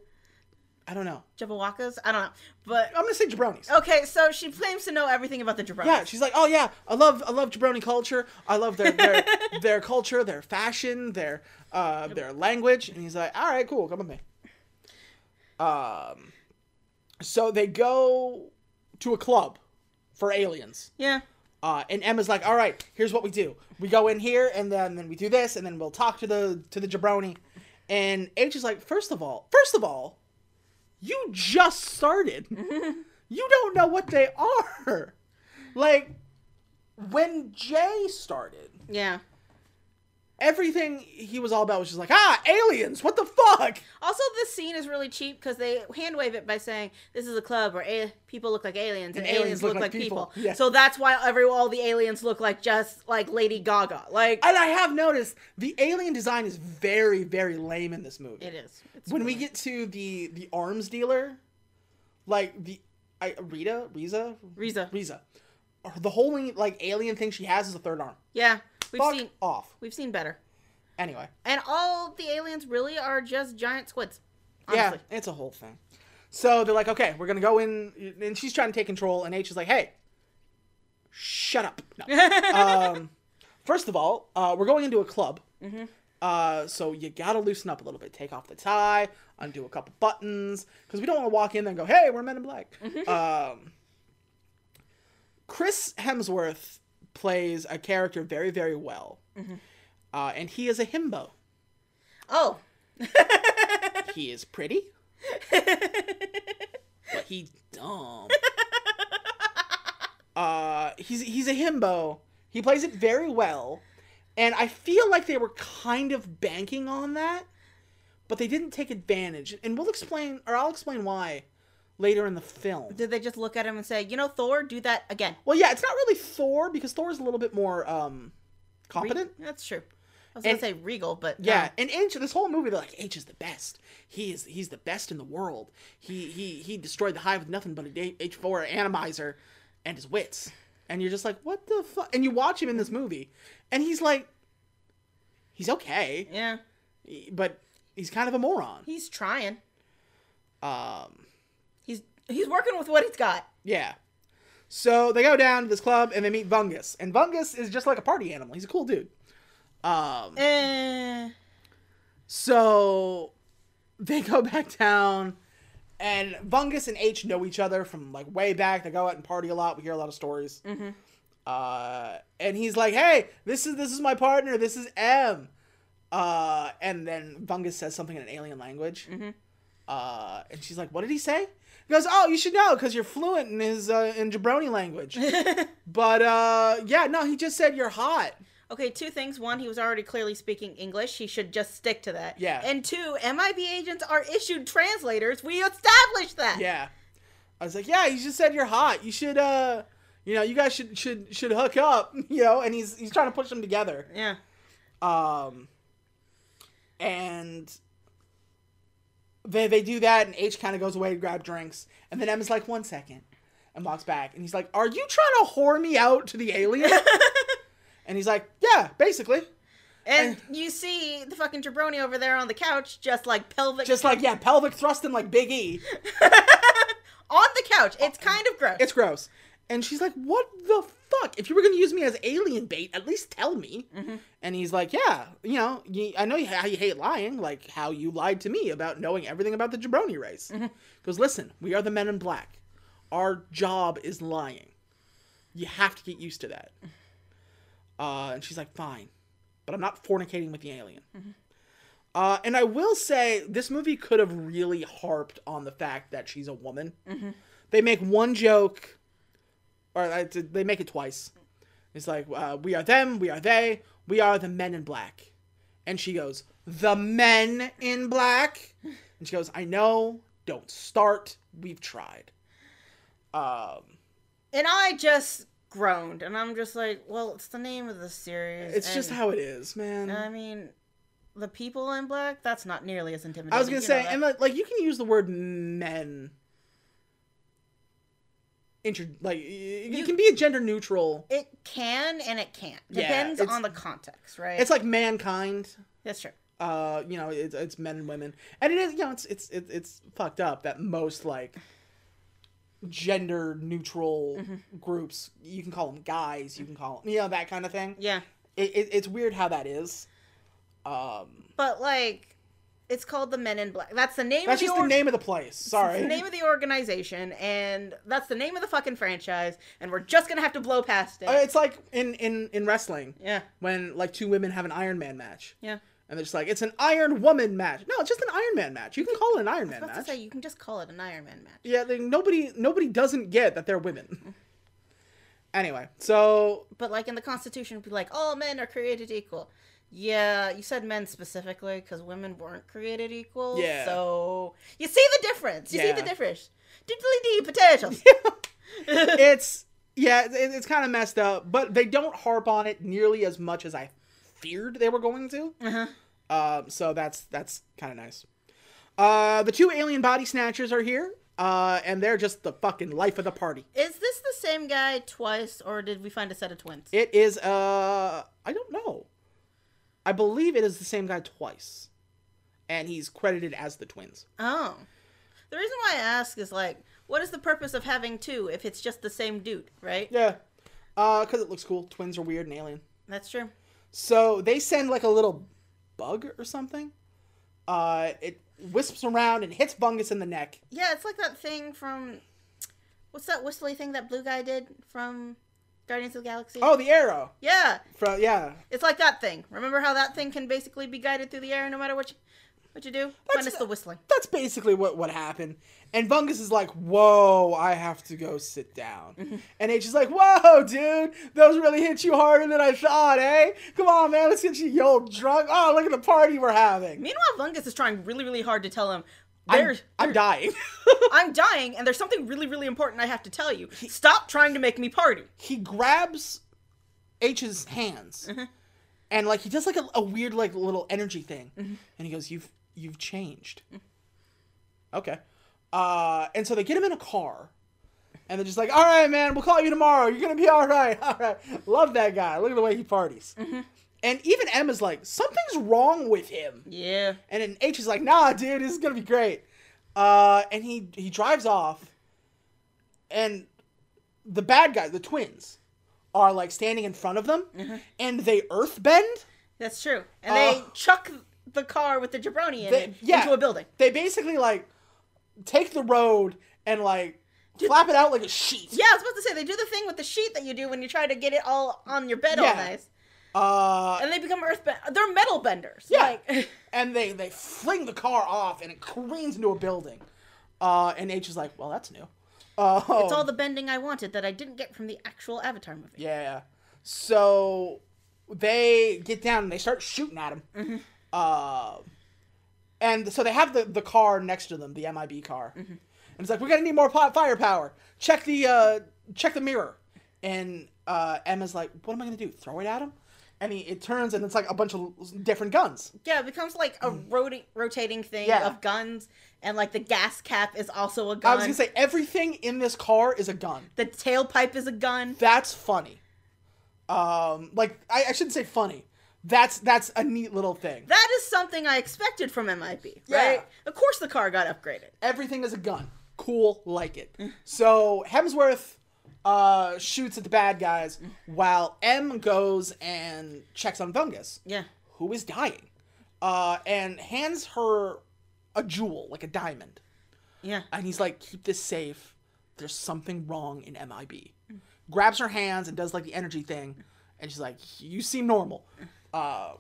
I don't know. Jabberwockas? I don't know. But I'm gonna say Jabronis. okay, so she claims to know everything about the Jabronis. Yeah, she's like, oh yeah, I love I love jabroni culture. I love their their, [laughs] their culture, their fashion, their uh their language. And he's like, all right, cool, come with me. Um, so they go to a club for aliens. yeah. Uh, and Emma's like, all right, here's what we do. We go in here, and then, then we do this, and then we'll talk to the to the jabroni. And H is like, first of all, first of all, you just started. [laughs] you don't know what they are. [laughs] Like, when Jay started, Yeah. Everything he was all about was just like, ah, aliens, what the fuck? Also, this scene is really cheap because they hand wave it by saying this is a club where a- people look like aliens and, aliens, look, like people. Yeah. So that's why every all the aliens look like just like Lady Gaga. Like And I have noticed the alien design is very, very lame in this movie. it is. It's when we get to the the arms dealer, like the I, Rita, Riza, Riza. Riza, the whole like alien thing she has is a third arm. yeah, we've Fuck seen off. we've seen better, Anyway, and all the aliens really are just giant squids. Honestly. yeah, it's a whole thing. So they're like, okay, we're gonna go in, and she's trying to take control, and H is like, hey, shut up. No. [laughs] um, first of all, uh, we're going into a club. Uh, so you gotta loosen up a little bit. Take off the tie, undo a couple buttons, because we don't want to walk in there and go, "Hey, we're Men in Black." Um, Chris Hemsworth plays a character very, very well, uh, and he is a himbo. Oh, [laughs] He is pretty, [laughs] but he's dumb. Uh, he's he's a himbo. He plays it very well, and I feel like they were kind of banking on that, but they didn't take advantage. And we'll explain, or I'll explain why later in the film. did they just look at him and say, you know, Thor, do that again? Well, yeah, it's not really Thor because Thor is a little bit more um competent. That's true. I was And- gonna say regal, but Yeah, no. and H this whole movie they're like H is the best. He is he's the best in the world. He he he destroyed the hive with nothing but a H four atomizer and his wits. And you're just like, what the fuck? And you watch him in this movie, and he's like, he's okay, yeah, but he's kind of a moron. he's trying. Um, He's working with what he's got. yeah. So they go down to this club and they meet Bungus, and Bungus is just like a party animal. He's a cool dude. Um, Eh. So they [laughs] go back down, and Bungus and H know each other from like way back. They go out and party a lot. We hear a lot of stories. Mm-hmm. Uh, and he's like, "Hey, this is this is my partner. This is M." Uh, and then Bungus says something in an alien language. Mm-hmm. Uh, and she's like, "What did he say?" He goes, "Oh, you should know because you're fluent in his uh, in jabroni language." [laughs] but uh, yeah, no, he just said you're hot. Okay, two things. One, he was already clearly speaking English. He should just stick to that. Yeah. And two, MIB agents are issued translators. We established that. Yeah. I was like, yeah, he just said you're hot. You should, uh, you know, you guys should should should hook up, [laughs] you know. And he's he's trying to push them together. Yeah. Um, and they they do that, and H kind of goes away to grab drinks, and then Emma's like, one second, and walks back, and he's like, are you trying to whore me out to the alien? [laughs] And he's like, yeah, basically. And you see the fucking jabroni over there on the couch, just like pelvic, Just like, yeah, pelvic thrusting like Big E. [laughs] on the couch. It's uh, kind of gross. It's gross. And she's like, what the fuck? If you were going to use me as alien bait, at least tell me. And he's like, yeah, you know, you, I know you, how you hate lying, like how you lied to me about knowing everything about the jabroni race. Goes, listen, we are the men in black. Our job is lying. You have to get used to that. [sighs] Uh, and she's like, fine. But I'm not fornicating with the alien. Uh, and I will say, this movie could have really harped on the fact that she's a woman. They make one joke, or uh, they make it twice. It's like, uh, we are them, we are they, we are the men in black. And she goes, the men in black? And she goes, I know, don't start, we've tried. Um, and I just groaned, and I'm just like, well, it's the name of the series. it's just how it is, man. I mean, the people in black. That's not nearly as intimidating. I was gonna you say, and like, like you can use the word men. Inter like it can be a gender neutral. it can and it can't. Depends it's- on the context, right? It's like mankind. that's true. Uh, you know, it's, it's men and women, and it is you know it's it's it's, it's fucked up that most like gender neutral Mm-hmm. groups you can call them guys, you can call them you know that kind of thing. Yeah, It, it, it's weird how that is. Um, but like, it's called the Men in Black. That's the name. that's of the just the name of the place. Sorry. It's the name of the organization, and that's the name of the fucking franchise, and we're just gonna have to blow past it. Uh, it's like in in in wrestling. yeah, when like two women have an Iron Man match. yeah. And they're just like, it's an Iron Woman match. No, it's just an Iron Man match. You can call it an Iron Man match. say you can just call it an Iron Man match. Yeah, like, nobody nobody doesn't get that they're women. anyway, so But like in the Constitution, it'd be like all men are created equal. Yeah, you said men specifically because women weren't created equal. Yeah. So you see the difference. You see the difference. Diddly dee potatoes. [laughs] it's yeah, it, it's kind of messed up, but they don't harp on it nearly as much as I feared they were going to. Uh-huh. Um, so that's that's kind of nice. Uh, the two alien body snatchers are here, uh, and they're just the fucking life of the party. Is this the same guy twice, or did we find a set of twins? It is uh I don't know. I believe it is the same guy twice. And he's credited as the twins. oh, the reason why I ask is like, what is the purpose of having two if it's just the same dude, right? Yeah. Uh cuz it looks cool. Twins are weird and alien. That's true. So they send like a little bug or something. Uh it wisps around and hits Bungus in the neck. Yeah, it's like that thing from what's that whistly thing that blue guy did from Guardians of the Galaxy? Oh, the arrow. yeah, From yeah. it's like that thing. Remember how that thing can basically be guided through the air no matter what you, what you do? Minus the whistling. That's basically what what happened. And Bungus is like, "Whoa, I have to go sit down." Mm-hmm. And H is like, "Whoa, dude, those really hit you harder than I thought, eh? Come on, man, let's get you you old drunk. Oh, look at the party we're having." Meanwhile, Bungus is trying really, really hard to tell him. I'm, I'm dying. [laughs] I'm dying, and there's something really, really important I have to tell you. Stop trying to make me party. he grabs H's hands, Mm-hmm. and like he does like a, a weird like little energy thing, Mm-hmm. and he goes, "You've you've changed." Okay, uh, and so they get him in a car, and they're just like, "All right, man, we'll call you tomorrow. You're gonna be all right. [laughs] All right." Love that guy. Look at the way he parties. And even Emma's like, "Something's wrong with him." Yeah. And then H is like, "Nah, dude, this is gonna be great." Uh, and he he drives off, and the bad guys, the twins, are like standing in front of them, Mm-hmm. and they earth bend. That's true. And they Oh. chuck the car with the jabroni in They, it yeah, into a building. They basically like take the road and like flap it out like a sheet. Yeah, I was supposed to say they do the thing with the sheet that you do when you try to get it all on your bed all nice, Uh, and they become earth bend. They're metal benders. Yeah. Like, [laughs] and they they fling the car off, and it careens into a building. Uh, and H is like, "Well, that's new." Uh, it's all the bending I wanted that I didn't get from the actual Avatar movie. Yeah. So they get down and they start shooting at him. Mm-hmm. Uh, and so they have the, the car next to them, the MIB car. Mm-hmm. And it's like, we're gonna need more firepower. Check the uh, check the mirror. And uh, Emma's like, what am I gonna do? Throw it at him? And he, it turns and it's like a bunch of different guns. Yeah, it becomes like a roti- rotating thing Mm. Yeah. of guns, and like the gas cap is also a gun. I was gonna say everything in this car is a gun. the tailpipe is a gun. That's funny. Um, like I, I shouldn't say funny. That's that's a neat little thing. That is something I expected from MIB, Yeah. right? Of course the car got upgraded. Everything is a gun. Cool, like it. So Hemsworth uh, shoots at the bad guys while M goes and checks on Fungus, Yeah. who is dying, uh, and hands her a jewel, like a diamond. Yeah. And he's like, keep this safe. There's something wrong in MIB. Grabs her hands and does like the energy thing. And she's like, you seem normal. Uh,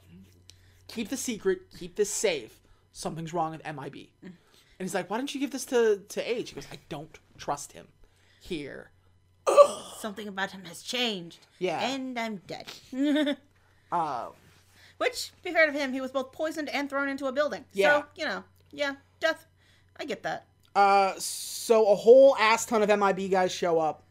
keep the secret. Keep this safe. Something's wrong with MIB. And he's like, why don't you give this to, to H? He goes, I don't trust him. Here. [sighs] Something about him has changed. Yeah. And I'm dead. Uh, [laughs] [laughs] Which, be fair to him, he was both poisoned and thrown into a building. Yeah. So, you know, yeah, death. I get that. Uh, so a whole ass ton of MIB guys show up,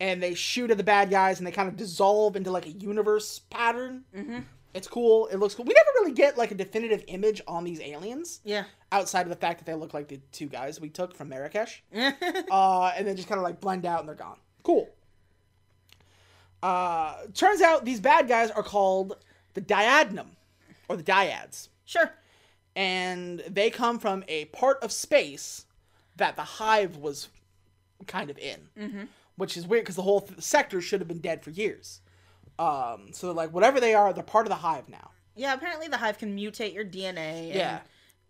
and they shoot at the bad guys, and they kind of dissolve into like a universe pattern. Mm-hmm. It's cool. It looks cool. We never really get like a definitive image on these aliens. Yeah. Outside of the fact that they look like the two guys we took from Marrakesh, [laughs] uh, and then just kind of like blend out and they're gone. Cool. Uh, turns out these bad guys are called the Diadnum, or the Dyads Sure. and they come from a part of space that the hive was kind of in, mm-hmm. which is weird because the whole th- sector should have been dead for years. Um, so like whatever they are, they're part of the hive now. Yeah, apparently the hive can mutate your DNA and Yeah.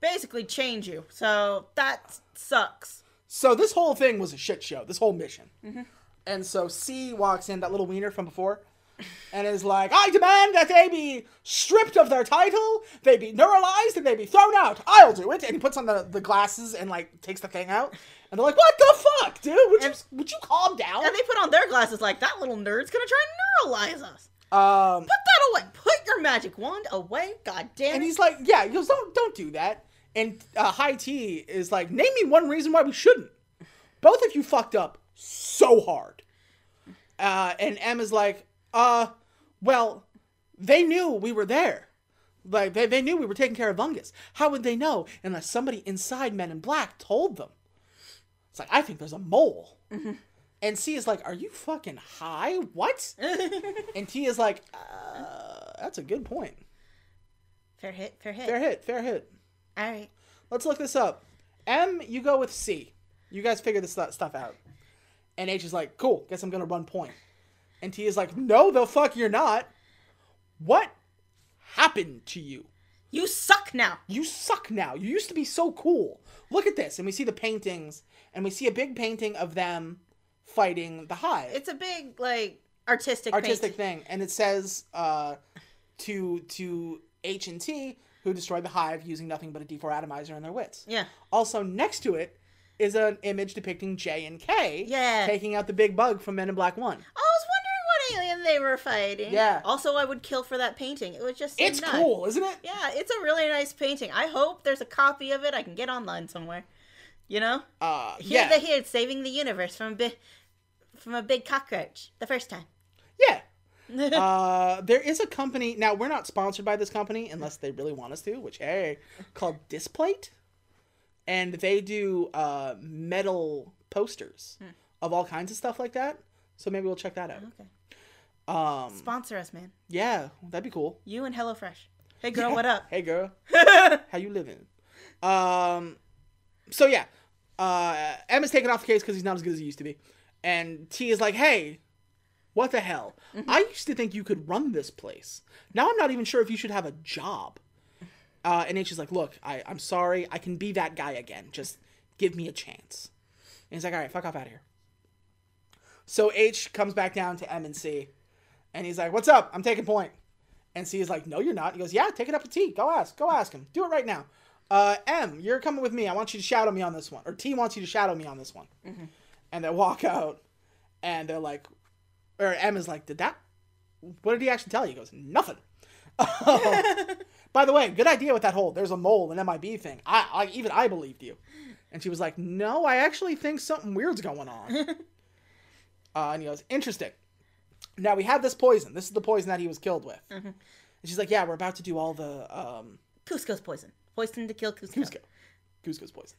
basically change you. So that sucks. So this whole thing was a shit show. This whole mission. And so C walks in, that little wiener from before, and is like, "I demand that they be stripped of their title, they be neuralized, and they be thrown out. I'll do it." And he puts on the, the glasses and like takes the thing out, and they're like, "What the fuck, dude? Would you would you calm down?" And they put on their glasses like, that little nerd's gonna try and neuralize us. Um, Put that away. Put your magic wand away. God damn and he's like, "Yeah," he goes, "Don't don't do that." And uh, High T is like, "Name me one reason why we shouldn't." Both of you fucked up so hard. Uh, and M is like, "Uh, well, they knew we were there. Like they, they knew we were taking care of Bungus. How would they know unless somebody inside Men in Black told them?" It's like, "I think there's a mole." And C is like, "Are you fucking high? What?" [laughs] and T is like, uh, "That's a good point. fair hit, fair hit. Fair hit, fair hit." All right. Let's look this up. M, you go with C. You guys figure this stuff out. And H is like, cool, guess I'm gonna run point. And T is like, no, the fuck you're not. What happened to you? You suck now. You suck now. You used to be so cool. Look at this. And we see the paintings, and we see a big painting of them fighting the hive. It's a big, like, artistic artistic painting. thing. And it says uh, to to H and T, who destroyed the hive using nothing but a D4 atomizer and their wits. Yeah. Also, next to it is an image depicting J and K Yeah. taking out the big bug from Men in Black 1. I was wondering what alien they were fighting. Yeah. Also, I would kill for that painting. It was just It's nice. cool, isn't it? Yeah, it's a really nice painting. I hope there's a copy of it I can get online somewhere. You know? Uh, Here yeah. the here saving the universe from a big from a big cockroach the first time. Yeah. [laughs] uh, there is a company now. We're not sponsored by this company unless they really want us to. Which hey, called Displate, and they do uh, metal posters of all kinds of stuff like that. So maybe we'll check that out. Okay. Um, Sponsor us, man. yeah, that'd be cool. You and HelloFresh. Hey girl, what up? Hey girl, [laughs] how you living? Um, so yeah, uh, M is taken off the case because he's not as good as he used to be, and T is like, "Hey, what the hell? I used to think you could run this place. Now I'm not even sure if you should have a job." Uh, and H is like, "Look, I, I'm sorry. I can be that guy again. Just give me a chance." And he's like, "All right, fuck off out of here." So H comes back down to M and C, and he's like, "What's up? I'm taking point." And C is like, "No, you're not." He goes, "Yeah, take it up with T. Go ask. Go ask him. Do it right now." Uh, M, you're coming with me. I want you to shadow me on this one, or T wants you to shadow me on this one. And they walk out, and they're like, or M is like, "Did that? What did he actually tell you?" He goes, "Nothing." [laughs] [laughs] By the way, good idea with that whole "there's a mole an MIB" thing. I, I even I believed you. And she was like, "No, I actually think something weird's going on." [laughs] uh, and he goes, "Interesting." Now we have this poison. This is the poison that he was killed with. And she's like, "Yeah, we're about to do all the um, Kuzco's poison. Poison to kill Kuzco. Kuzco. Kuzco's poison."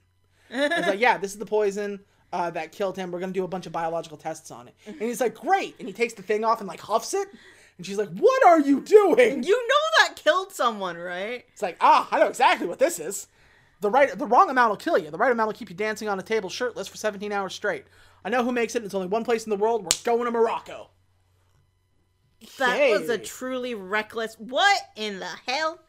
And it's like, "Yeah, this is the poison uh, that killed him. We're gonna do a bunch of biological tests on it." And he's like, "Great!" And he takes the thing off and like huffs it. And she's like, "What are you doing?" You know that killed someone, right? It's like, ah, I know exactly what this is. The right, the wrong amount will kill you. The right amount will keep you dancing on a table shirtless for 17 hours straight. I know who makes it. It's only one place in the world. We're going to Morocco. That was a truly reckless. What in the hell?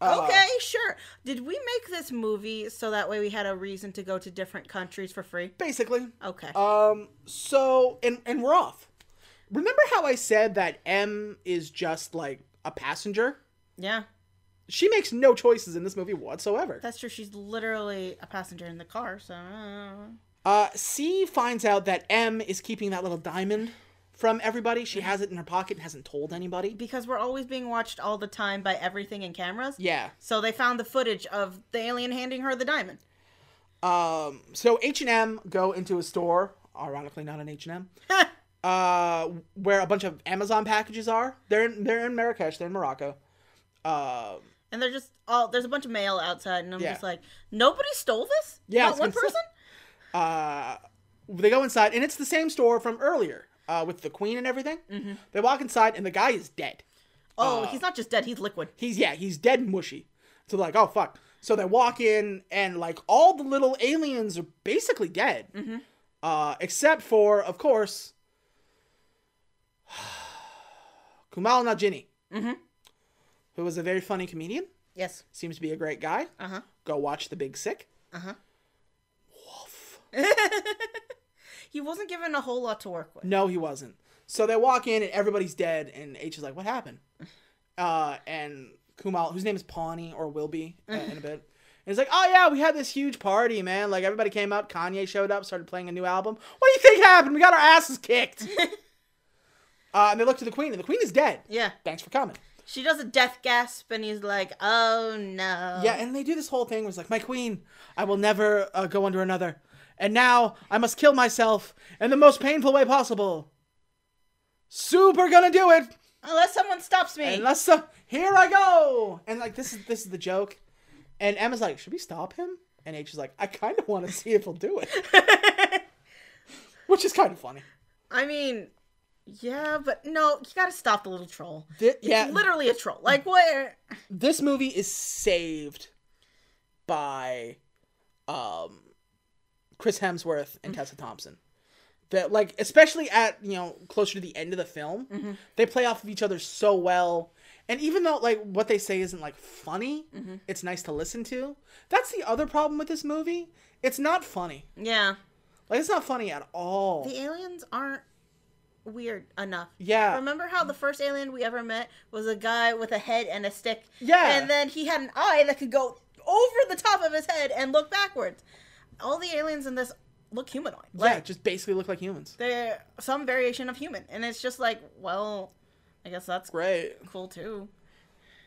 Uh, okay, sure. Did we make this movie so that way we had a reason to go to different countries for free? Basically. Okay. Um. So, and and we're off. Remember how I said that M is just like a passenger? yeah, She makes no choices in this movie whatsoever. that's true. She's literally a passenger in the car, so. uh, Uh, C finds out that M is keeping that little diamond from everybody. She has it in her pocket and hasn't told anybody. Because we're always being watched all the time by everything in cameras. Yeah. So they found the footage of the alien handing her the diamond. Um. So H and M go into a store, ironically not an H and M, [laughs] uh, where a bunch of Amazon packages are. They're in, they're in Marrakesh. They're in Morocco. Uh, And they're just all there's a bunch of mail outside, and I'm Yeah. just like, nobody stole this. Yeah, not one say. person. uh, they go inside, and it's the same store from earlier, uh, with the queen and everything. Mm-hmm. They walk inside, and the guy is dead. Oh, Uh, he's not just dead; he's liquid. He's yeah, he's dead and mushy. So they're like, oh fuck. So they walk in, and like all the little aliens are basically dead, Mm-hmm. uh, except for, of course, [sighs] Kumail Nanjiani, Mm-hmm. who was a very funny comedian. Yes. Seems to be a great guy. Uh huh. Go watch The Big Sick. Uh huh. Wolf. [laughs] he wasn't given a whole lot to work with. No, he wasn't. So they walk in and everybody's dead, and H is like, "What happened?" [laughs] Uh, and Kumal, whose name is Pawny or will be uh, in a bit, and he's like, "Oh yeah, we had this huge party, man. Like everybody came out. Kanye showed up, started playing a new album. What do you think happened? We got our asses kicked." [laughs] uh, and they look to the queen, and the queen is dead. Yeah. Thanks for coming. She does a death gasp, and he's like, "Oh no." Yeah, and they do this whole thing where it's like, "My queen, I will never uh, go under another, and now I must kill myself in the most painful way possible." Super gonna do it. Unless someone stops me. Unless so here I go. And like this is this is the joke. And Emma's like, should we stop him? And H is like, I kind of want to see if he'll do it, [laughs] which is kind of funny. I mean, yeah, but no, you gotta stop the little troll. Yeah, literally a troll. Like what? this movie is saved by um Chris Hemsworth and mm-hmm. Tessa Thompson. That like especially at you know closer to the end of the film, mm-hmm. they play off of each other so well. And even though like what they say isn't like funny, mm-hmm. it's nice to listen to. That's the other problem with this movie. It's not funny. Yeah, Like it's not funny at all. the aliens aren't weird enough. Yeah. Remember how the first alien we ever met was a guy with a head and a stick? Yeah. And then he had an eye that could go over the top of his head and look backwards. All the aliens in this look humanoid. yeah, just basically look like humans. they're some variation of human. And it's just like, well, I guess that's Great. cool too.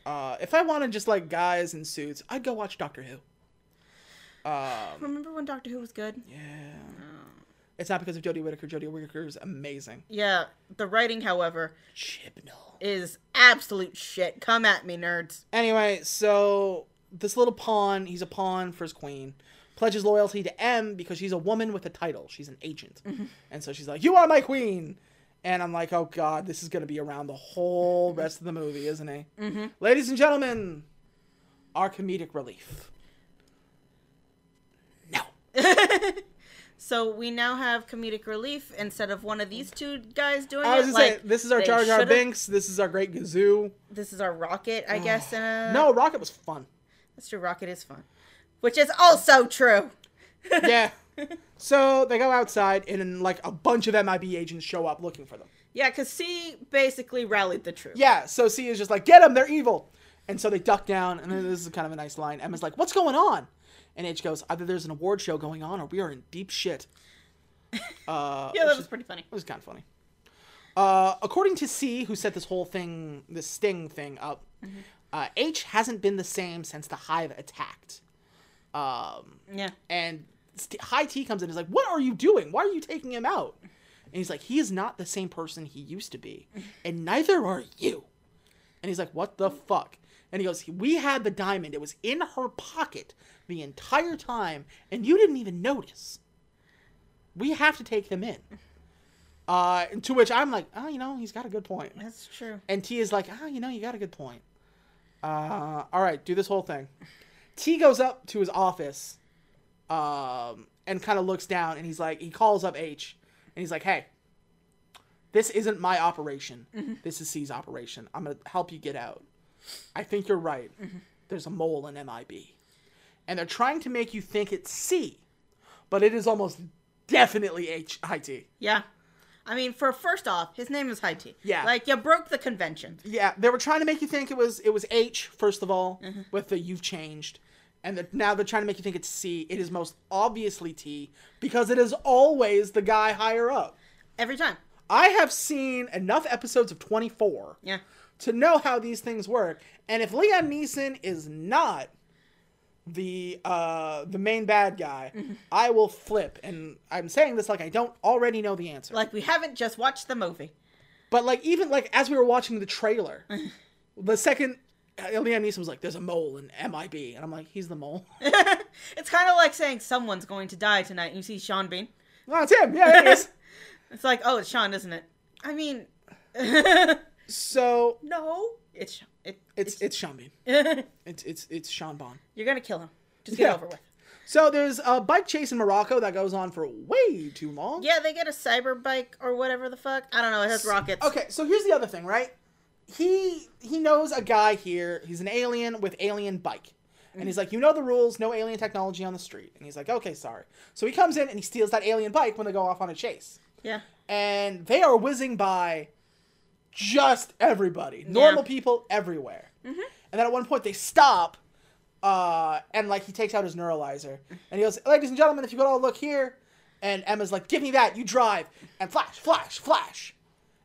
Uh, if I wanted just like guys in suits, I'd go watch Doctor Who. Remember when Doctor Who was good? Yeah. It's not because of Jodie Whittaker. Jodie Whittaker is amazing. Yeah. The writing, however, Chibnall. is absolute shit. Come at me, nerds. Anyway, so this little pawn, he's a pawn for his queen, pledges loyalty to M because she's a woman with a title. She's an agent. And so she's like, You are my queen. And I'm like, Oh God, this is going to be around the whole rest of the movie, isn't he? Mm-hmm. Ladies and gentlemen, our comedic relief. No. [laughs] So we now have comedic relief instead of one of these two guys doing I was it. Like, say, this is our Jar Jar Binks. This is our great Gazoo. This is our Rocket, I guess. A... No, Rocket was fun. that's true. Rocket is fun, which is also true. yeah. [laughs] So they go outside, and then, like a bunch of MIB agents show up looking for them. Yeah, because C basically rallied the troops. Yeah. So C is just like, "Get them! They're evil!" And so they duck down, and then this is kind of a nice line. Emma's like, "What's going on?" And H goes, "Either there's an award show going on, or we are in deep shit." [laughs] Uh, Yeah, that is- was pretty funny. It was kind of funny. Uh, according to C, who set this whole thing, this sting thing up, uh, H hasn't been the same since the Hive attacked. Um, Yeah. and St- High T comes in and is like, "What are you doing? Why are you taking him out?" And he's like, "He is not the same person he used to be, [laughs] and neither are you." And he's like, "What the fuck?" And he goes, "We had the diamond. It was in her pocket the entire time, and you didn't even notice. We have to take them in." [laughs] Uh, to which I'm like, oh, you know, he's got a good point. That's true. And T is like, ah, you know, you got a good point. Uh, all right, do this whole thing. T goes up to his office, um, and kind of looks down, and he's like, he calls up H, and he's like, hey, this isn't my operation. This is C's operation. I'm gonna help you get out. I think you're right. There's a mole in MIB, and they're trying to make you think it's C, but it is almost definitely H I T. Yeah. I mean, for first off, his name is High T. Yeah. Like you broke the convention. Yeah, they were trying to make you think it was it was H first of all Mm-hmm. with the you've changed, and the, now they're trying to make you think it's C. It is most obviously T because it is always the guy higher up. Every time. I have seen enough episodes of Twenty Four Yeah. To know how these things work, and if Liam Neeson is not the uh the main bad guy, Mm-hmm. I will flip. And I'm saying this like I don't already know the answer. Like we haven't just watched the movie. But like even like as we were watching the trailer, [laughs] the second Liam Neeson was like, "There's a mole in MIB," and I'm like, "He's the mole." [laughs] It's kind of like saying someone's going to die tonight and you see Sean Bean. oh, it's him. Yeah, it is. [laughs] It's like, oh, it's Sean, isn't it? I mean, So no, it's it, it's it's Sean Bean. [laughs] it's It's it's it's Sean Bond. you're gonna kill him. Just get Yeah. over with. So there's a bike chase in Morocco that goes on for way too long. Yeah, they get a cyber bike or whatever the fuck. I don't know. It has rockets. Okay, so here's the other thing, right? He he knows a guy here. He's an alien with alien bike. And he's mm-hmm. like, you know the rules, no alien technology on the street. And he's like, okay, sorry. So he comes in and he steals that alien bike when they go off on a chase. Yeah. and they are whizzing by just everybody, normal people everywhere. And then at one point they stop, uh, and like he takes out his neuralizer and he goes, "Ladies and gentlemen, if you could all look here." And Emma's like, "Give me that, you drive." And flash, flash, flash.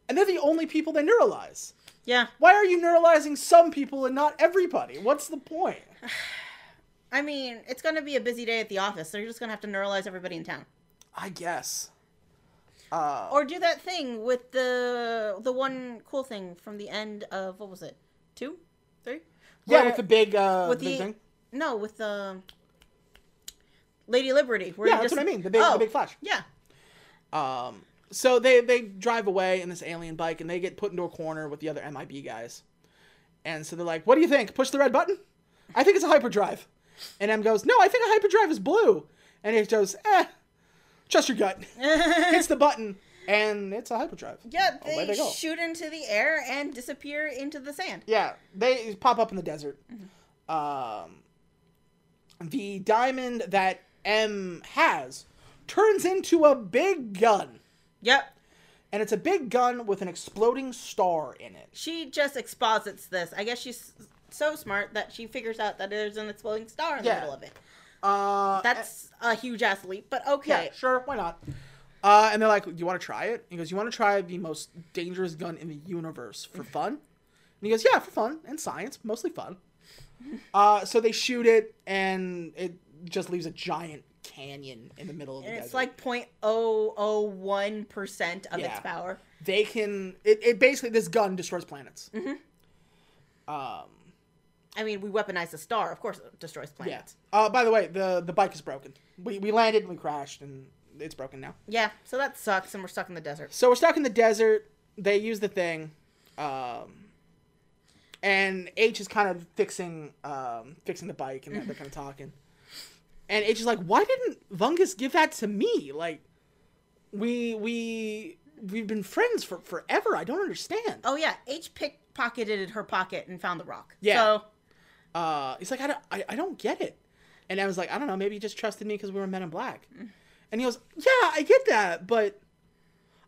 And they're the only people they neuralize. Yeah. Why are you neuralizing some people and not everybody? What's the point? [sighs] I mean, it's gonna be a busy day at the office, so you're just gonna have to neuralize everybody in town. I guess. Or do that thing with the the one cool thing from the end of what was it? Two, three? Yeah, Where- with the big, uh, with big the thing. no with the Lady Liberty. Where Yeah, that's just, what I mean, the big- the big flash. Yeah. Um, so they they drive away in this alien bike and they get put into a corner with the other MIB guys. And so they're like, "What do you think? Push the red button?" I think it's a hyperdrive. And M goes, "No, I think a hyperdrive is blue." And he goes, "Eh, trust your gut." [laughs] Hits the button and it's a hyperdrive. Yeah, they, they shoot into the air and disappear into the sand. Yeah, they pop up in the desert. Um, the diamond that M has turns into a big gun. Yep. And it's a big gun with an exploding star in it. She just exposits this. I guess she's so smart that she figures out that there's an exploding star in Yeah. the middle of it. Uh, That's a huge ass leap, but yeah, okay. sure, why not? Uh, and they're like, "Do you want to try it?" He goes, "You want to try the most dangerous gun in the universe for fun?" And he goes, "Yeah, for fun and science, mostly fun." [laughs] Uh, so they shoot it, and it just leaves a giant canyon in the middle of the And desert. it's like 0.001% of Yeah. its power. they can. It, it basically this gun destroys planets. Mm-hmm. Um, I mean, we weaponize a star. Of course, it destroys yeah. planets. Uh, by the way, the the bike is broken. We we landed, and we crashed, and it's broken now. Yeah. so that sucks, and we're stuck in the desert. So we're stuck in the desert. They use the thing, um, and H is kind of fixing um, fixing the bike, and they're kind of talking. And H is like, "Why didn't Vungus give that to me? Like, we we we've been friends for forever. I don't understand." Oh, yeah. H pickpocketed her pocket and found the rock. Yeah. So, Uh, he's like, "I don't I, I don't get it." And I was like, "I don't know. Maybe he just trusted me because we were Men in Black." And he goes, "Yeah, I get that, but."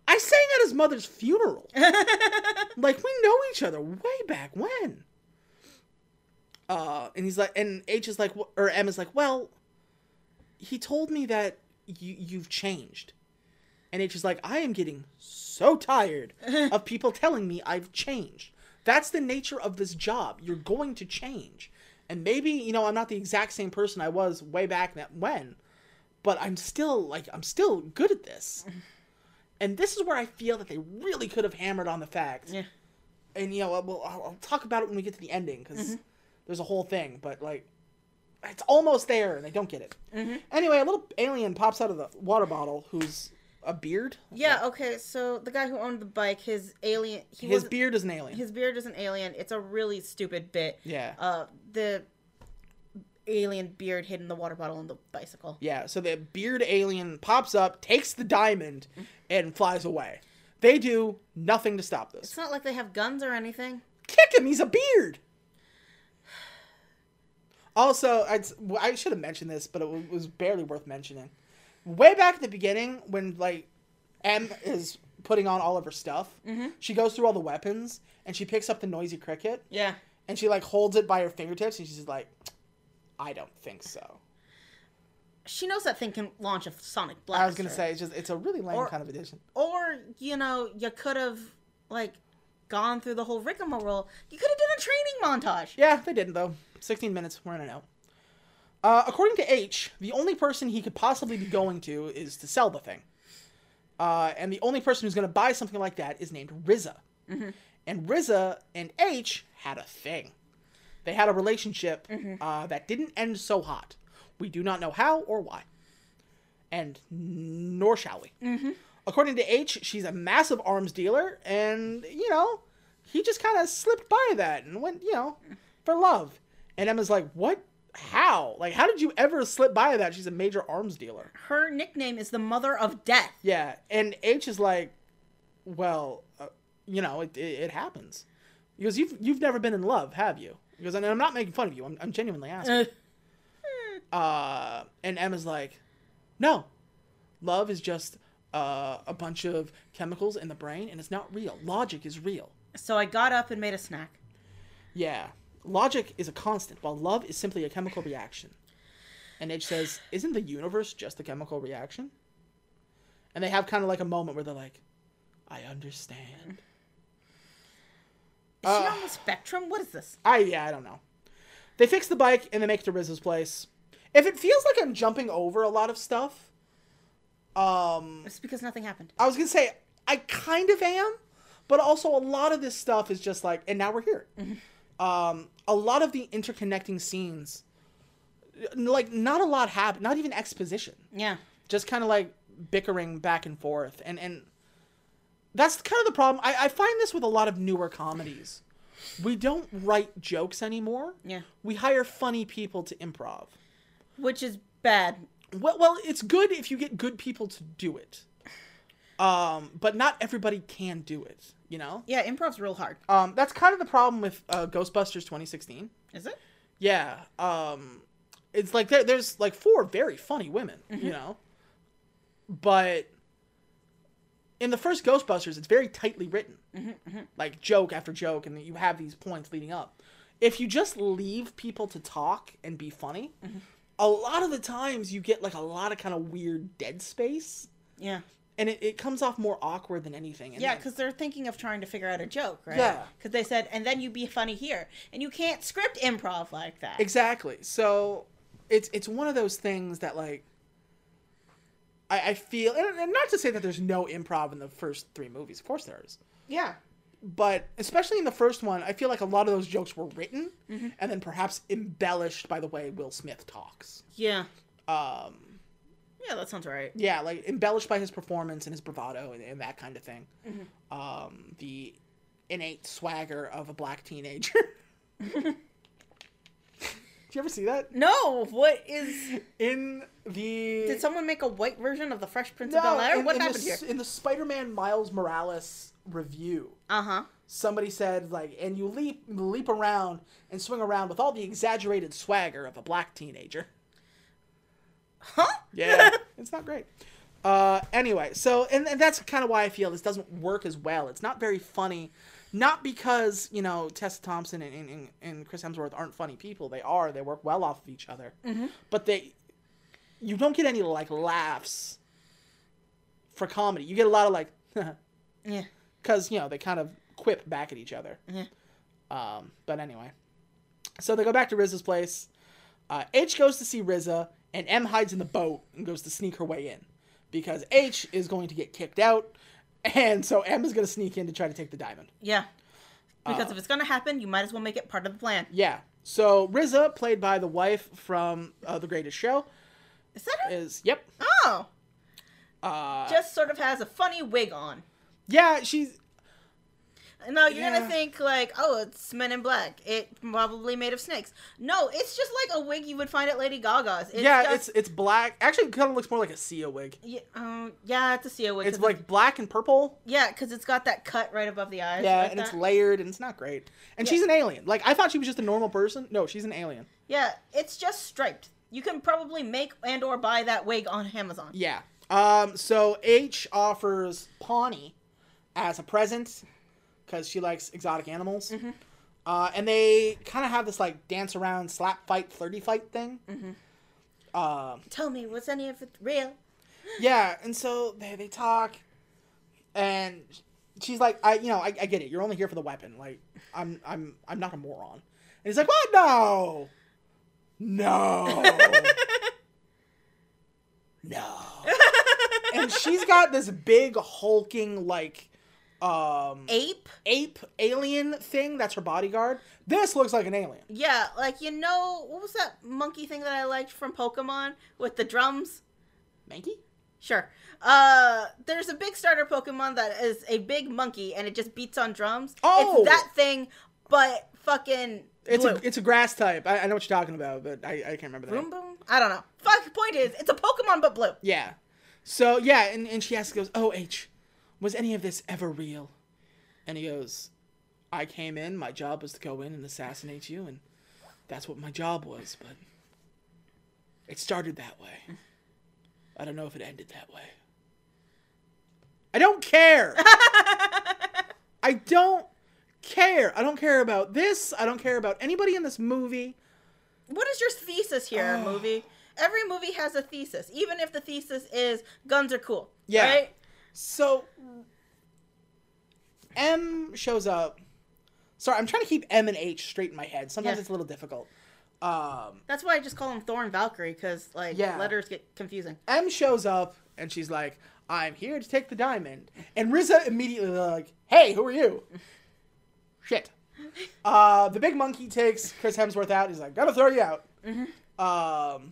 I sang at his mother's funeral. [laughs] like we know each other way back when. Uh, and he's like, and H is like, or M is like, well, he told me that you you've changed, and H is like, I am getting so tired [laughs] of people telling me I've changed. That's the nature of this job. You're going to change, and maybe you know I'm not the exact same person I was way back when, but I'm still like I'm still good at this. [laughs] And this is where I feel that they really could have hammered on the facts. yeah. And you know, well, I'll, I'll talk about it when we get to the ending because Mm-hmm. there's a whole thing. But like, it's almost there, and they don't get it. Mm-hmm. Anyway, a little alien pops out of the water bottle, who's a beard. Yeah. Okay. So the guy who owned the bike, his alien, he His beard is an alien. his beard is an alien. It's a really stupid bit. Yeah. Uh, the alien beard hid in the water bottle on the bicycle. Yeah, so the beard alien pops up, takes the diamond, and flies away. They do nothing to stop this. It's not like they have guns or anything. Kick him, he's a beard! [sighs] Also, I'd, I should have mentioned this, but it was barely worth mentioning. Way back at the beginning, when, like, M is putting on all of her stuff, mm-hmm. she goes through all the weapons, and she picks up the noisy cricket, Yeah. and she, like, holds it by her fingertips, and she's like, I don't think so. She knows that thing can launch a sonic blast. I was gonna say, it's just, it's a really lame Or- kind of addition. Or you know, you could have like gone through the whole rigmarole. You could have done a training montage. Yeah, they didn't though. 16 minutes, we're in and out. Uh, according to H, the only person he could possibly be going to is to sell the thing. Uh, and the only person who's going to buy something like that is named Riza. And Riza and H had a thing. They had a relationship uh, that didn't end so hot. We do not know how or why. And nor shall we. According to H, she's a massive arms dealer, and, you know, he just kind of slipped by that and went, you know, for love. And Emma's like, what? How? Like, how did you ever slip by that? She's a major arms dealer. Her nickname is the Mother of Death. Yeah. And H is like, well, uh, you know, it, it, it happens. He goes, you've, you've never been in love, have you? He goes, and I'm not making fun of you. I'm, I'm genuinely asking. Uh, and Emma's like, no, love is just uh, a bunch of chemicals in the brain, and it's not real. Logic is real. So I got up and made a snack. Yeah, logic is a constant, while love is simply a chemical reaction. And H says, isn't the universe just a chemical reaction? And they have kind of like a moment where they're like, I understand. Is she on the spectrum? What is this? I yeah, I don't know. They fix the bike and they make it to Riz's place. If it feels like I'm jumping over a lot of stuff, um, It's because nothing happened. I was gonna say I kind of am, but also a lot of this stuff is just like, and now we're here. Um, a lot of the interconnecting scenes, like not a lot happen, not even exposition, Yeah. just kind of like bickering back and forth, and and that's kind of the problem. I, I find this with a lot of newer comedies. We don't write jokes anymore. Yeah. We hire funny people to improv. Which is bad. Well, well, it's good if you get good people to do it. Um, but not everybody can do it, you know? Yeah, improv's real hard. Um, that's kind of the problem with uh, Ghostbusters 2016. Is it? Yeah. Um, it's like there, there's like four very funny women, you know? But in the first Ghostbusters, it's very tightly written. Like joke after joke, and you have these points leading up. If you just leave people to talk and be funny, a lot of the times you get like a lot of kind of weird dead space. Yeah. And it, it comes off more awkward than anything. And Yeah, because they're thinking of trying to figure out a joke, right? Yeah. Because they said, and then you'd be funny here, and you can't script improv like that. Exactly. So it's it's one of those things that like I, I feel and, and not to say that there's no improv in the first three movies. Of course there is. Yeah. But especially in the first one, I feel like a lot of those jokes were written and then perhaps embellished by the way Will Smith talks. Yeah. Um Yeah, that sounds right. yeah, like embellished by his performance and his bravado and, and that kind of thing. Um the innate swagger of a black teenager. [laughs] Did you ever see that? No, what is? In the Did someone make a white version of the Fresh Prince of Bel Air? What in happened the, here? In the Spider-Man Miles Morales review, Uh huh. somebody said like, and you leap leap around and swing around with all the exaggerated swagger of a black teenager. Huh? Yeah, [laughs] it's not great. Uh, anyway, so and, and that's kind of why I feel this doesn't work as well. It's not very funny, not because you know Tessa Thompson and, and, and Chris Hemsworth aren't funny people. They are. They work well off of each other. But they, you don't get any like laughs for comedy. You get a lot of like, [laughs] Yeah. because you know they kind of quip back at each other. Yeah. Um, but anyway, so they go back to Riza's place. Uh, H goes to see Riza, and M hides in the boat and goes to sneak her way in because H is going to get kicked out, and so M is going to sneak in to try to take the diamond. Yeah. Because if it's gonna happen, you might as well make it part of the plan. Yeah. So Riza, played by the wife from uh, The Greatest Show, Is that her? is yep. Oh. Uh, Just sort of has a funny wig on. yeah, she's No, you're Yeah. gonna think like, oh, it's Men in Black. It probably made of snakes. No, it's just like a wig you would find at Lady Gaga's. It's yeah, just- it's it's black. Actually, it kind of looks more like a Sia wig. yeah, um, yeah, it's a Sia wig. It's like black and purple. yeah, because it's got that cut right above the eyes. Yeah, like and it's layered and it's not great. And Yeah. she's an alien. Like I thought she was just a normal person. No, she's an alien. yeah, it's just striped. You can probably make and or buy that wig on Amazon. Yeah. Um. So H offers Pawnee as a present because she likes exotic animals. Mm-hmm. Uh, and they kind of have this like dance around, slap fight, flirty fight thing. Mm-hmm. Um. Tell me, was any of it real? Yeah, and so they they talk, and she's like, I you know I, I get it. You're only here for the weapon. Like I'm I'm I'm not a moron. And he's like, what? No, no, [laughs] no. and she's got this big hulking like um Ape? ape alien thing that's her bodyguard. This looks like an alien. Yeah, like you know, what was that monkey thing that I liked from Pokemon with the drums? monkey Sure. Uh, there's a big starter Pokemon that is a big monkey and it just beats on drums. Oh! It's that thing, but fucking It's blue. a it's a grass type. I, I know what you're talking about, but I, I can't remember name. boom boom. I don't know. Fuck. Point is, it's a Pokemon but blue. Yeah. So yeah, and, and she asks, goes, "Oh H, was any of this ever real?" And he goes, "I came in. My job was to go in and assassinate you, and that's what my job was. But it started that way. I don't know if it ended that way. I don't care. [laughs] I don't care. I don't care about this. I don't care about anybody in this movie. What is your thesis here, [sighs] movie? Every movie has a thesis, even if the thesis is guns are cool. Yeah. Right? So M shows up. Sorry, I'm trying to keep M and H straight in my head. Sometimes Yeah. it's a little difficult. Um, That's why I just call them Thor and Valkyrie because like Yeah. letters get confusing. M shows up and she's like, "I'm here to take the diamond," and Riza immediately like, "Hey, who are you?" [laughs] Shit. Uh, the big monkey takes Chris Hemsworth out. He's like, "Gotta throw you out." Um,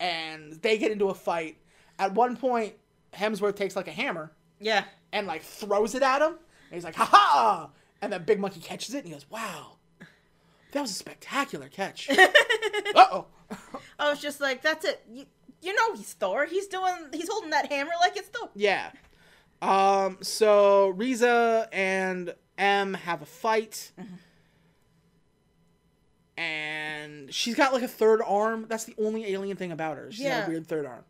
and they get into a fight. At one point, Hemsworth takes like a hammer Yeah. and like throws it at him. And he's like, ha ha! And the big monkey catches it and he goes, wow, that was a spectacular catch. [laughs] uh oh. I was just like, that's it. You, you know he's Thor. He's doing. He's holding that hammer like it's Thor. Yeah. Um, so Riza and M have a fight. And she's got like a third arm. That's the only alien thing about her. She's got Yeah. a weird third arm.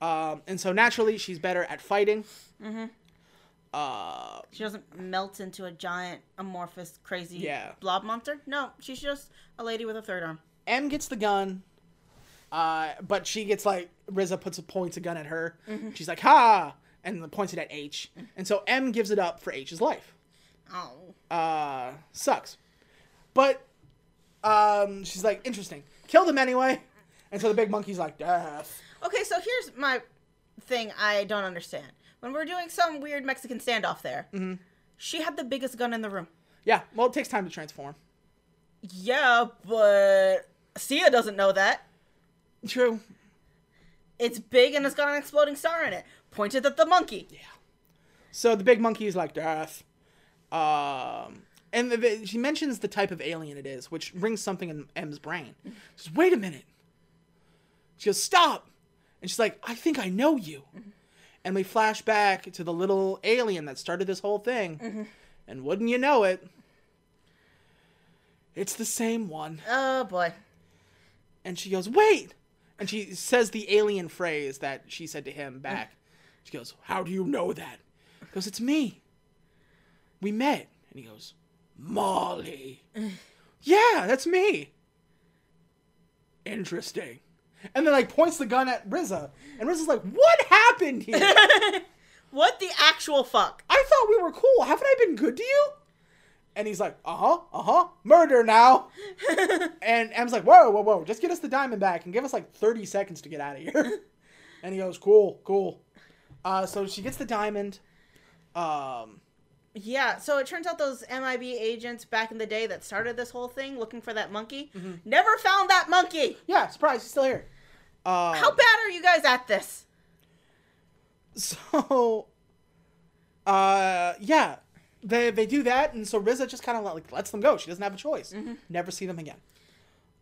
Um, and so naturally she's better at fighting. Uh, She doesn't melt into a giant amorphous crazy Yeah. blob monster. No, she's just a lady with a third arm. M gets the gun, uh, but she gets like Riza puts a points a gun at her. She's like ha, and points it at H, and so M gives it up for H's life. Oh. Uh, sucks, but um, she's like interesting. Killed him anyway, and so the big monkey's like death. Okay, so here's my thing I don't understand. When we're doing some weird Mexican standoff there, Mm-hmm. she had the biggest gun in the room. Yeah, well it takes time to transform. Yeah, but Sia doesn't know that. True. It's big and it's got an exploding star in it. Pointed at the monkey. Yeah. So the big monkey is like death. Um, and the, the- she mentions the type of alien it is, which rings something in M's brain. She says, "Wait a minute." She goes, "Stop," and she's like, "I think I know you." Mm-hmm. And we flash back to the little alien that started this whole thing, mm-hmm. and wouldn't you know it, it's the same one. Oh boy. And she goes, "Wait," and she says the alien phrase that she said to him back. Mm-hmm. She goes, "How do you know that?" He goes, "It's me. We met." And he goes, "Molly." [laughs] yeah, that's me. Interesting. And then like points the gun at Riza, and Riza's like, "What happened here? [laughs] What the actual fuck? I thought we were cool. Haven't I been good to you?" And he's like, "Uh huh, uh huh, murder now." [laughs] and M's like, "Whoa, whoa, whoa! Just get us the diamond back and give us like thirty seconds to get out of here." [laughs] and he goes, "Cool, cool." Uh, so she gets the diamond. Um, Yeah, so it turns out those MIB agents back in the day that started this whole thing looking for that monkey Mm-hmm. never found that monkey. yeah, surprise, he's still here. Uh, How bad are you guys at this? [laughs] so, uh, yeah, they they do that, and so Riza just kind of like lets them go. She doesn't have a choice. Never see them again.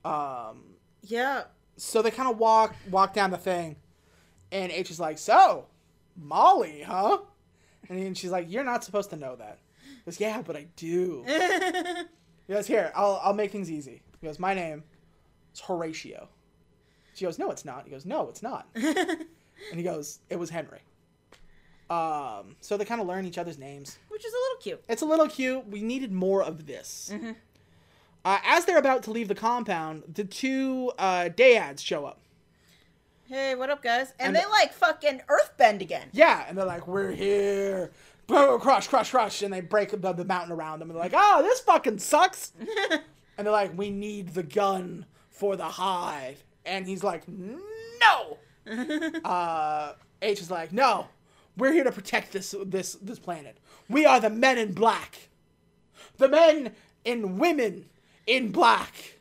Um, Yeah. so they kind of walk walk down the thing, and H is like, "So, Molly, huh?" And then she's like, "You're not supposed to know that." He goes, "Yeah, but I do." [laughs] he goes, "Here, I'll I'll make things easy." He goes, "My name is Horatio." She goes, "No, it's not." He goes, "No, it's not." [laughs] and he goes, "It was Henry." Um, so they kind of learn each other's names. Which is a little cute. It's a little cute. We needed more of this. Uh, as they're about to leave the compound, the two uh, Dayads show up. Hey, what up, guys? And, And- they like fucking earthbend again. Yeah, and they're like, "We're here." Boom, crush, crush, crush, and they break the, the mountain around them. And they're like, "Oh, this fucking sucks." [laughs] and they're like, "We need the gun for the hive." And he's like, "No." [laughs] uh, H is like, "No, we're here to protect this this this planet. We are the men in black, the men and women in black."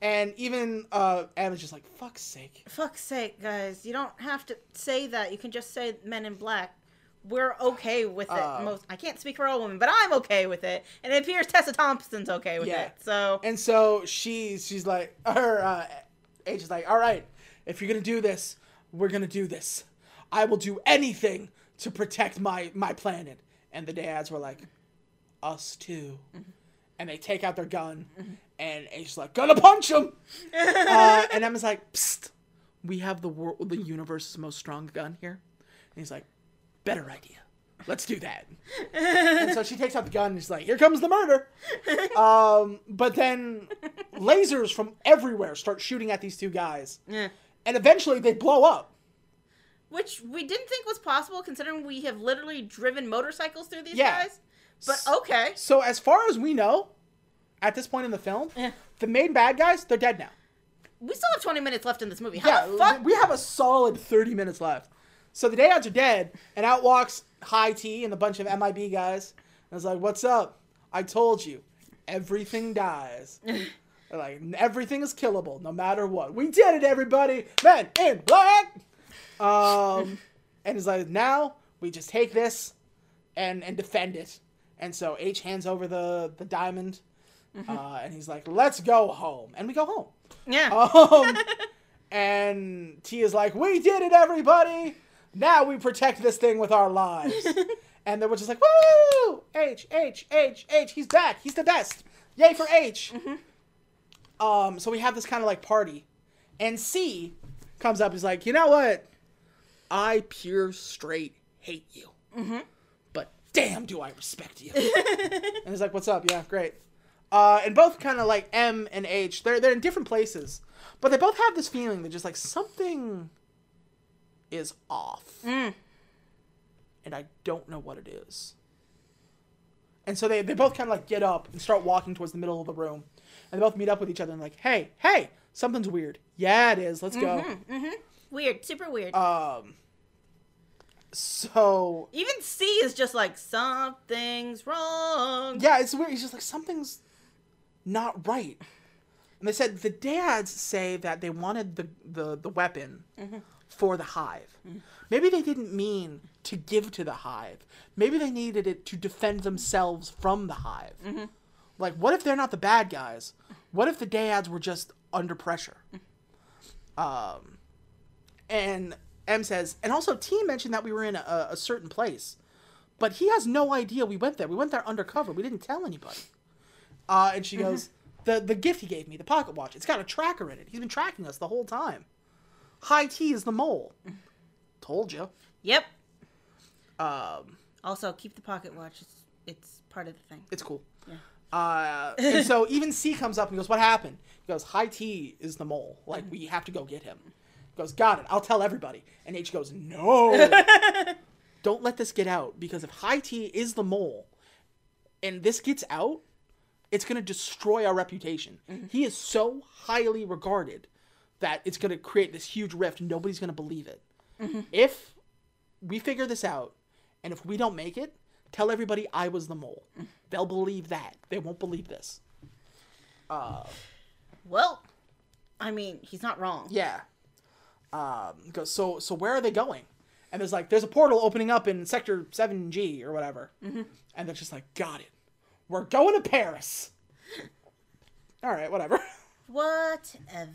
And even uh, is just like, "Fuck's sake." Fuck's sake, guys. You don't have to say that. You can just say Men in Black. We're okay with it. Uh, Most I can't speak for all women, but I'm okay with it. And it appears Tessa Thompson's okay with Yeah. it. So And so she's she's like [laughs] her uh H is like, all right, if you're gonna do this, we're gonna do this. I will do anything to protect my my planet. And the dads were like, us too. And they take out their gun, and H is like, gonna punch him. [laughs] uh, and Emma's like, psst, we have the world, the universe's most strong gun here. And he's like, better idea. Let's do that. and so she takes out the gun and she's like, here comes the murder. [laughs] Um, but then lasers from everywhere start shooting at these two guys. Yeah. And eventually they blow up. which we didn't think was possible considering we have literally driven motorcycles through these Yeah. guys. But okay. So as far as we know, at this point in the film, Yeah. the main bad guys, they're dead now. We still have 20 minutes left in this movie. How Yeah, we have a solid 30 minutes left. So the dads are dead, and out walks High T and a bunch of MIB guys. And was like, what's up? I told you, everything dies. [laughs] Like, everything is killable, no matter what. We did it, everybody! Men in black! Um, [laughs] and it's like, now we just take this and, and defend it. And so H hands over the, the diamond, uh, and he's like, let's go home. And we go home. yeah. Um, [laughs] and T is like, "We did it, everybody! Now we protect this thing with our lives." [laughs] and they were just like, "Woo! H H H H! He's back! He's the best! Yay for H!" Um, so we have this kind of like party, and C comes up. He's like, "You know what? I pure straight hate you, but damn, do I respect you." [laughs] and he's like, "What's up? Yeah, great." Uh, and both kind of like M and H, they're they're in different places, but they both have this feeling that just like something is off, and I don't know what it is. And so they they both kind of like get up and start walking towards the middle of the room, and they both meet up with each other and like, hey, hey, something's weird. Yeah, it is. Let's go. Weird. Super weird. Um. So Even C is just like, something's wrong. Yeah, it's weird. He's just like something's not right. And they said the dads say that they wanted the the, the weapon for the hive. Maybe they didn't mean to give to the hive. Maybe they needed it to defend themselves from the hive. Like, what if they're not the bad guys? What if the dads were just under pressure? Um, and M says, and also T mentioned that we were in a, a certain place, but he has no idea we went there. We went there undercover. We didn't tell anybody. Uh, and she goes, the the gift he gave me, the pocket watch. It's got a tracker in it. He's been tracking us the whole time. High T is the mole. Told you. Yep. Um, Also, keep the pocket watch. It's, it's part of the thing. it's cool. Uh, and so [laughs] even C comes up and goes, "What happened?" He goes, "High T is the mole. Like we have to go get him." He goes, "Got it. I'll tell everybody." And H goes, "No, [laughs] don't let this get out because if High T is the mole, and this gets out, it's gonna destroy our reputation. He is so highly regarded that it's gonna create this huge rift. Nobody's gonna believe it. If we figure this out, and if we don't make it, tell everybody I was the mole. They'll believe that. They won't believe this. Uh, Well, I mean, he's not wrong. Yeah. Um, goes, so so where are they going? and there's like there's a portal opening up in sector 7G or whatever. Mm-hmm. And they're just like, got it. We're going to Paris. All right, whatever. Whatever.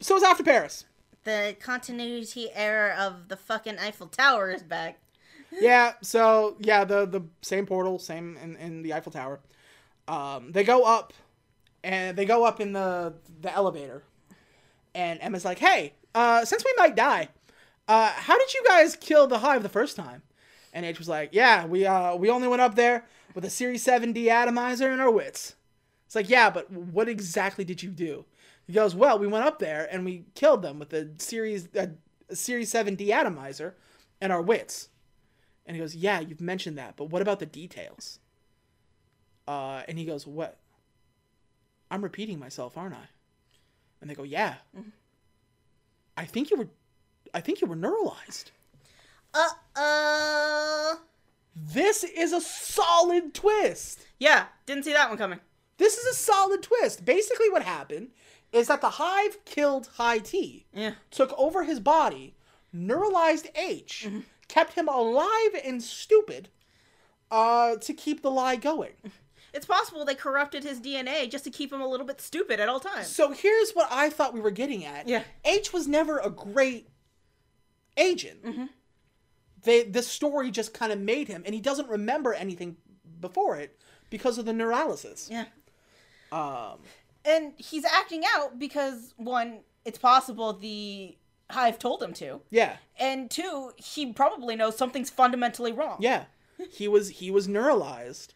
So it's after Paris. The continuity error of the fucking Eiffel Tower is back. yeah, so yeah, the the same portal, same in, in the Eiffel Tower. Um, they go up, and they go up in the the elevator, and Emma's like, "Hey, uh, since we might die, uh, how did you guys kill the hive the first time?" And H was like, "Yeah, we uh we only went up there with a Series Seven D atomizer and our wits." It's like, "Yeah, but what exactly did you do?" He goes, "Well, we went up there and we killed them with a Series a, a Series Seven D atomizer and our wits." And he goes, Yeah, you've mentioned that, but what about the details? Uh, and he goes, What? I'm repeating myself, aren't I? And they go, Yeah. I think you were I think you were neuralized. Uh uh. This is a solid twist. Yeah, didn't see that one coming. This is a solid twist. Basically what happened is that the hive killed High T. Yeah. Took over his body, neuralized H, kept him alive and stupid, uh, to keep the lie going. [laughs] It's possible they corrupted his DNA just to keep him a little bit stupid at all times. So here's what I thought we were getting at. Yeah. H was never a great agent. Mm-hmm. They the story just kind of made him, and he doesn't remember anything before it because of the neuralysis. Yeah. Um, And he's acting out because one, it's possible the hive told him to. yeah, And two, he probably knows something's fundamentally wrong. yeah. he was he was neuralized,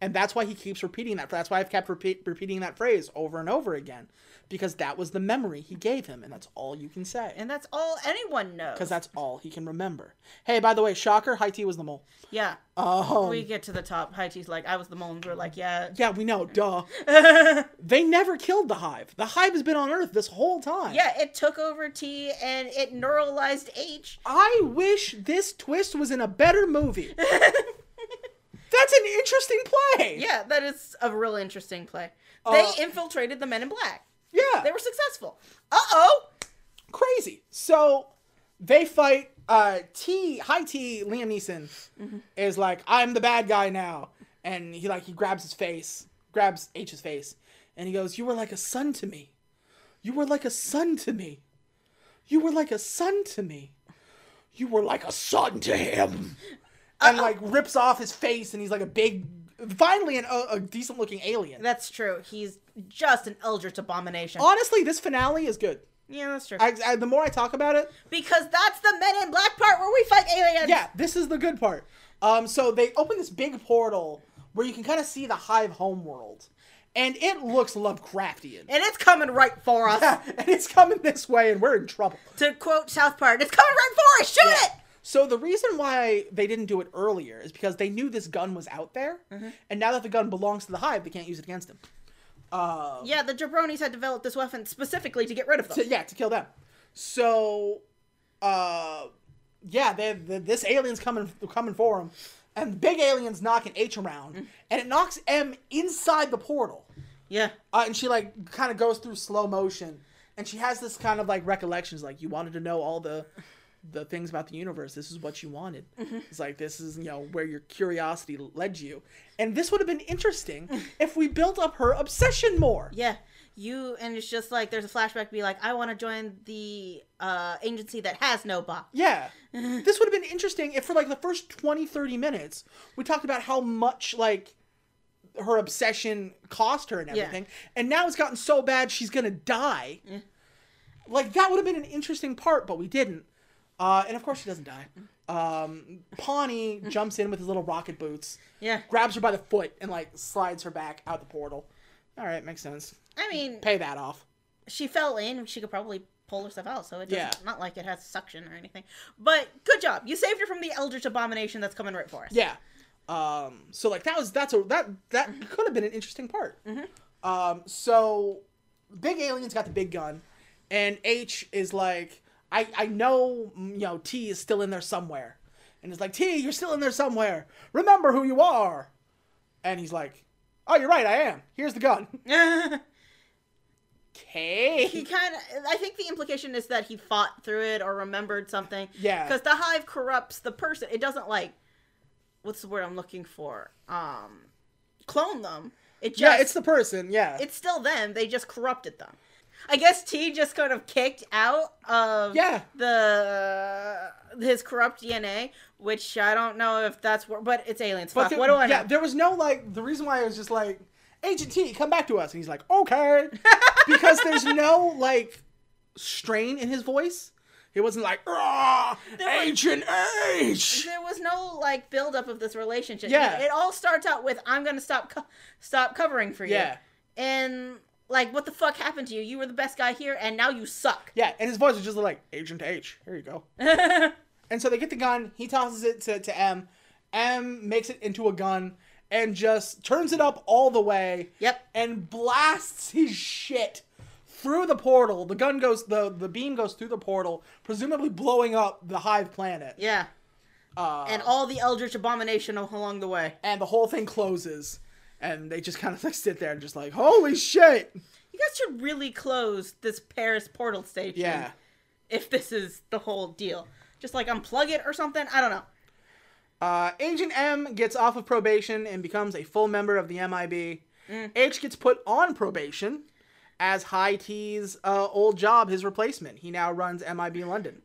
and that's why he keeps repeating that. That's why I've kept repeat, repeating that phrase over and over again, because that was the memory he gave him, and that's all you can say. And that's all anyone knows. because that's all he can remember. Hey, by the way, shocker, High T was the mole. yeah. Um, we get to the top. High T's like, I was the mole, and we're like, yeah. Yeah, we know, duh. [laughs] they never killed the hive. The hive has been on Earth this whole time. Yeah, it took over T and it neuralized H. I wish this twist was in a better movie. [laughs] That's an interesting play. Yeah, that is a real interesting play. Uh, They infiltrated the Men in Black. Yeah. They were successful. Uh oh. crazy. So they fight uh T high T Liam Neeson is like, I'm the bad guy now. And he like he grabs his face, grabs H's face, and he goes, You were like a son to me. You were like a son to me. You were like a son to me. You were like a son to him. And like rips off his face, and he's like a big, finally an, a, a decent looking alien. That's true. He's just an eldritch abomination. Honestly, this finale is good. yeah, that's true. I, I, the more I talk about it, because that's the Men in Black part where we fight aliens. Yeah, this is the good part. Um, so they open this big portal where you can kind of see the Hive homeworld, and it looks Lovecraftian. And it's coming right for us. Yeah, [laughs] and it's coming this way, and we're in trouble. To quote South Park, it's coming right for us. Shoot Yeah. it. So the reason why they didn't do it earlier is because they knew this gun was out there, Mm-hmm. and now that the gun belongs to the Hive, they can't use it against him. Yeah, the jabronis had developed this weapon specifically to get rid of them. To, yeah, to kill them. So, uh, yeah, they, the, this alien's coming coming for him, and the big alien's knocking H around, Mm. and it knocks M inside the portal. Yeah. Uh, and she like kind of goes through slow motion, and she has this kind of like recollections, like you wanted to know all the the things about the universe. This is what you wanted. It's like this is you know where your curiosity led you, and this would have been interesting [laughs] if we built up her obsession more. Yeah. You and it's just like there's a flashback be like, I want to join the uh agency that has no boss. Yeah. [laughs] this would have been interesting if for like the first 20 30 minutes we talked about how much like her obsession cost her and Yeah. everything. And now it's gotten so bad she's going to die. Like that would have been an interesting part, but we didn't. Uh, and of course she doesn't die. Um, Pawny jumps in with his little rocket boots, Yeah. grabs her by the foot, and like slides her back out the portal. All right, makes sense. I mean, Pay that off. she fell in. She could probably pull herself out, so it doesn't, Yeah. not like it has suction or anything. But good job. You saved her from the eldritch abomination that's coming right for us. Yeah. Um, so like that was that's a that that could have been an interesting part. Um, so big alien's got the big gun, and H is like, I I know mm, you know T is still in there somewhere, and it's like T, you're still in there somewhere. Remember who you are. And he's like, Oh, you're right, I am. Here's the gun. [laughs] okay. he kind of i think the implication is that he fought through it or remembered something Yeah. because the hive corrupts the person it doesn't like what's the word i'm looking for um clone them it just yeah, it's the person. Yeah, it's still them they just corrupted them i guess t just kind of kicked out of Yeah. the his corrupt dna which i don't know if that's where but it's aliens But Fuck, there- what do i know yeah, there was no like the reason why I was just like Agent T, come back to us, and he's like, okay, [laughs] because there's no like strain in his voice. It wasn't like, ah, There was- Agent H. there was no like buildup of this relationship. Yeah. it all starts out with "I'm gonna stop co- stop covering for you." Yeah. and like, what the fuck happened to you? You were the best guy here, and now you suck. Yeah, and his voice is just like Agent H. Here you go. [laughs] and so they get the gun. He tosses it to, to M. M makes it into a gun and just turns it up all the way. Yep. And blasts his shit through the portal. The gun goes. the The beam goes through the portal, presumably blowing up the Hive planet. Yeah, Uh, and all the Eldritch abomination along the way. and the whole thing closes. And they just kind of like sit there and just like, holy shit. You guys should really close this Paris portal station. Yeah. if this is the whole deal, just like unplug it or something. I don't know. Uh, Agent M gets off of probation and becomes a full member of the MIB. H gets put on probation as High T's uh, old job, his replacement. He now runs MIB London.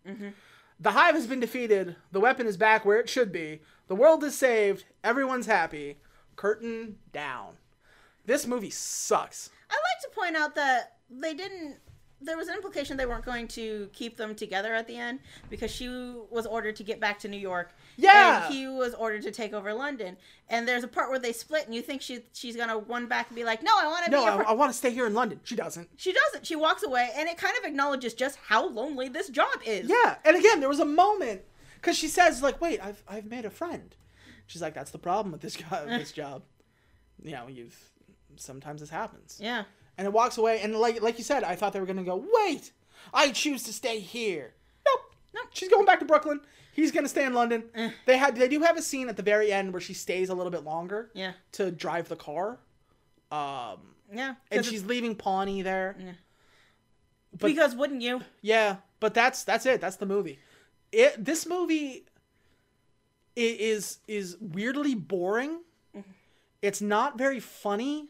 The Hive has been defeated. The weapon is back where it should be. The world is saved. Everyone's happy. Curtain down. This movie sucks. I'd like to point out that they didn't. There was an implication they weren't going to keep them together at the end because she was ordered to get back to New York. Yeah. And he was ordered to take over London. And there's a part where they split, and you think she she's gonna run back and be like, "No, I want to No, be." I, fr-" I want to stay here in London. She doesn't. she doesn't. She walks away, and it kind of acknowledges just how lonely this job is. Yeah, and again, there was a moment because she says like, "Wait, I've I've made a friend." She's like, "That's the problem with this [laughs] guy, this job. You know, you've sometimes this happens." Yeah. And it walks away, and like like you said, I thought they were gonna go, "Wait, I choose to stay here." Nope, Nope. She's going back to Brooklyn. He's gonna stay in London. They had they do have a scene at the very end where she stays a little bit longer. Yeah. To drive the car. Um, Yeah. And she's leaving Pawny there. but- because wouldn't you? Yeah, but that's that's it. That's the movie. It this movie is is weirdly boring. It's not very funny.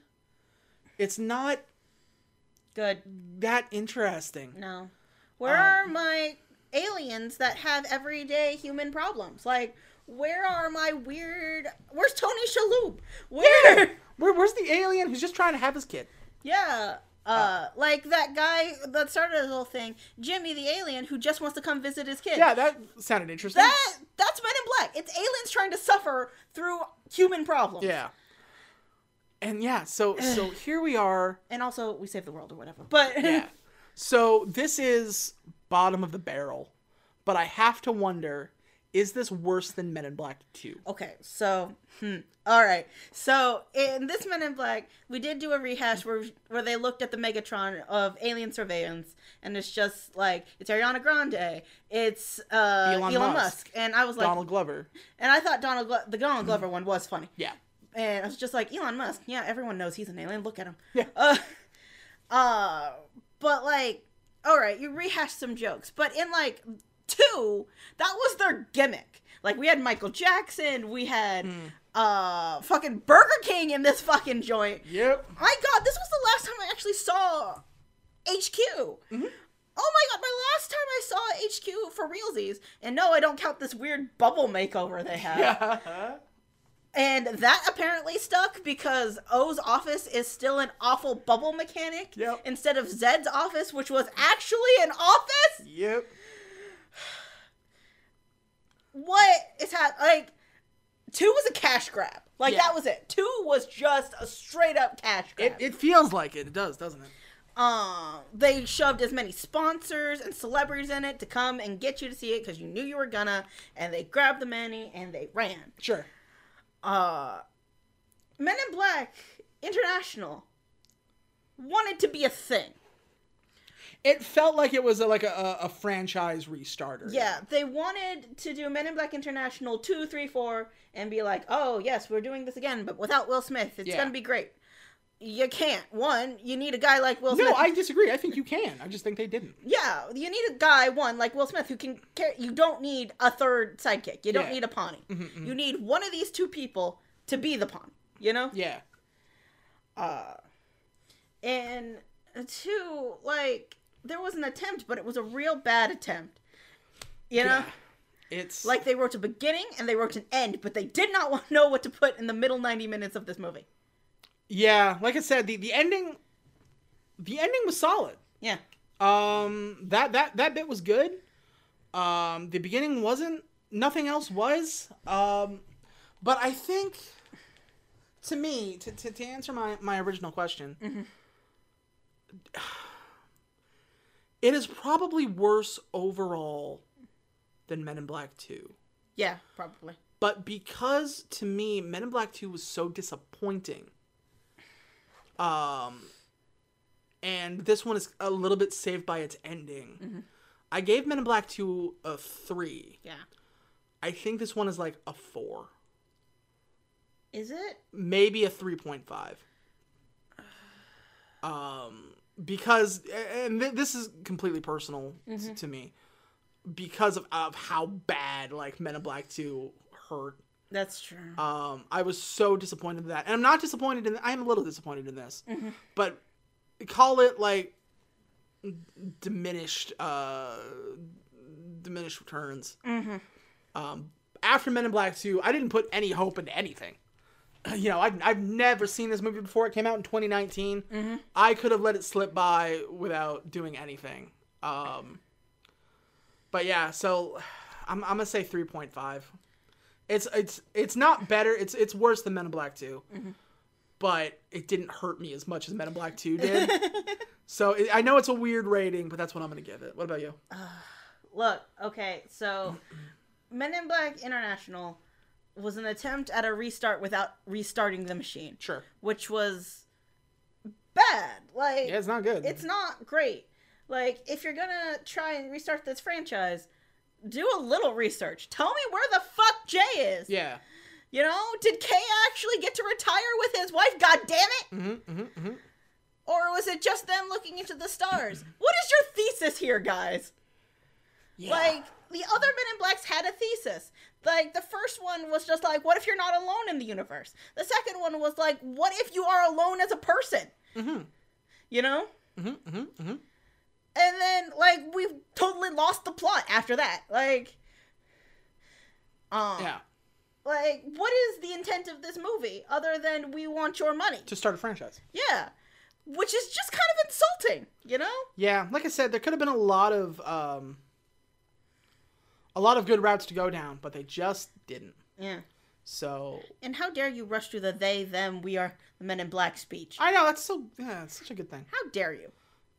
It's not Good. that interesting. No. Where Um, are my aliens that have everyday human problems? Like, where are my weird? Where's Tony Shalhoub? Where? [laughs] Where, where's the alien who's just trying to have his kid? Yeah. Uh, like that guy that started this whole thing, Jimmy the alien, who just wants to come visit his kid. Yeah, that sounded interesting. that that's Men in Black. It's aliens trying to suffer through human problems. yeah. And yeah, so [sighs] so here we are. And also, we save the world or whatever. But Yeah. [laughs] So this is bottom of the barrel, but I have to wonder: is this worse than Men in Black Two? Okay, so hmm. all right. So in this Men in Black, we did do a rehash where where they looked at the Megatron of alien surveillance, and it's just like it's Ariana Grande, it's uh, Elon Elon, Musk. Musk. and I was like, Donald Glover. and I thought Donald Glo- the Donald Glover one was funny, Yeah. and I was just like Elon Musk. Yeah, everyone knows he's an alien. Look at him. Yeah. Uh, [laughs] uh, but like, all right, you rehashed some jokes, but in like two, that was their gimmick. Like we had Michael Jackson, we had Hmm. uh fucking Burger King in this fucking joint. Yep. My God, this was the last time I actually saw HQ. Mm-hmm. Oh my god, my last time I saw HQ for realsies, and no, I don't count this weird bubble makeover they have. And that apparently stuck because O's office is still an awful bubble mechanic Yep. instead of Zed's office, which was actually an office. Yep. What is happening? Like, two was a cash grab. Like Yeah. that was it. Two was just a straight up cash grab. It, it feels like it. It does, doesn't it? uh, they shoved as many sponsors and celebrities in it to come and get you to see it because you knew you were gonna, and they grabbed the money and they ran. Sure. uh Men in Black International wanted to be a thing. It felt like it was a, like a, a, franchise restarter. Yeah, they wanted to do Men in Black International two, three, four, and be like, oh yes, we're doing this again, but without Will Smith. It's Yeah. gonna be great. you can't. One, you need a guy like Will Smith. No, I disagree. I think you can. I just think they didn't. Yeah, you need a guy one like Will Smith who can carry. You don't need a third sidekick. You don't Yeah. Mm-hmm, need a Pawny. You need one of these two people to be the pawn. You know. Yeah. Uh and two, like there was an attempt, but it was a real bad attempt. You know. Yeah. It's Like they wrote a beginning and they wrote an end, but they did not [laughs] want to know what to put in the middle ninety minutes of this movie. yeah, like I said, the the ending, the ending was solid. Yeah. Um, that that that bit was good. Um, the beginning wasn't. Nothing else was. Um, but I think, to me, to to, to answer my my original question, [sighs] it is probably worse overall than Men in Black Two. Yeah, probably. But because to me, Men in Black 2 was so disappointing. Um and this one is a little bit saved by its ending. I gave Men in Black 2 a 3. Yeah. I think this one is like a 4. Is it? Maybe a 3.5. Um because and th- this is completely personal t- to me because of, of how bad like Men in Black 2 hurt That's true. Um, I was so disappointed in that, and I'm not disappointed in. I am a little disappointed in this, but call it like diminished, uh, diminished returns. Um, after Men in Black Two, I didn't put any hope into anything. [clears throat] You know, I've, I've never seen this movie before. It came out in 2019. I could have let it slip by without doing anything. Um, but yeah, so [sighs] I'm, I'm gonna say 3.5. It's it's it's not better. It's it's worse than Men in Black 2. But it didn't hurt me as much as Men in Black 2 did. [laughs] so it, I know it's a weird rating, but that's what I'm going to give it. What about you? Look, okay, so [clears throat] Men in Black International was an attempt at a restart without restarting the machine. Sure. Which was bad. Like Yeah, it's not good. it's not great. Like if you're gonna try and restart this franchise, do a little research. Tell me where the fuck Jay is. yeah. You know, did Kay actually get to retire with his wife? God damn it! Mm-hmm, Or was it just them looking into the stars? what is your thesis here, guys? Yeah. Like the other Men in Blacks had a thesis. Like the first one was just like, what if you're not alone in the universe? The second one was like, what if you are alone as a person? Mm-hmm. You know. Mm-hmm, mm-hmm, And then like we've totally lost the plot after that. Like, um, yeah. like what is the intent of this movie other than we want your money? To start a franchise. Yeah, which is just kind of insulting. You know. Yeah, like I said, there could have been a lot of um, a lot of good routes to go down, but they just didn't. Yeah. So And how dare you rush through the they, them, we are the men in black speech? I know that's so yeah, it's such a good thing. How dare you?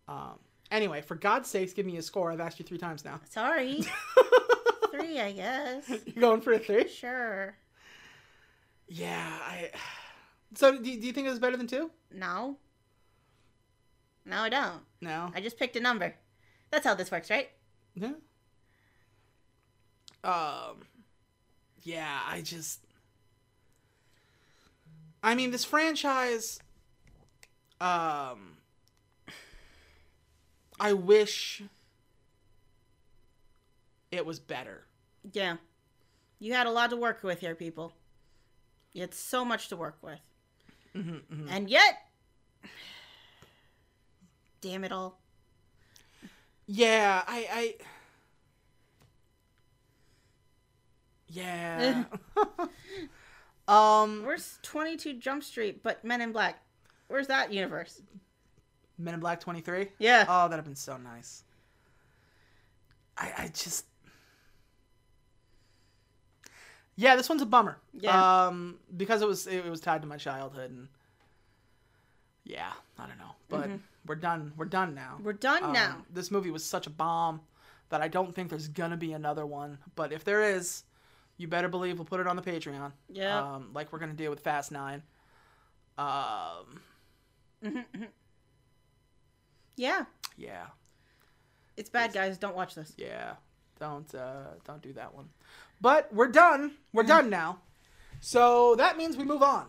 Um, anyway, for God's sakes, give me a score. I've asked you three times now. Sorry. [laughs] Three, I guess. [laughs] You're going for a three? Sure. Yeah, I. So do, do you think it was better than two? No. No, I don't. No. I just picked a number. That's how this works, right? Yeah. Um. Yeah, I just. I mean, this franchise. Um. I wish. It was better. Yeah. You had a lot to work with here, people. You had so much to work with. And yet. [sighs] Damn it all. Yeah, I. I yeah. [laughs] um. Where's 22 Jump Street, but Men in Black? Where's that universe? Men in Black 23? Yeah. Oh, that'd have been so nice. I, I just. Yeah, this one's a bummer. Yeah. Um, because it was it, was tied to my childhood and. Yeah, I don't know, but we're done. We're done now. Mm-hmm. We're done Um, now. This movie was such a bomb that I don't think there's gonna be another one. But if there is, you better believe we'll put it on the Patreon. Yeah. Um, like we're gonna do with Fast Nine. Um. Yeah. Yeah. It's bad, guys. Don't watch this. Yeah, don't uh, don't do that one. But we're done. We're done now. So that means we move on.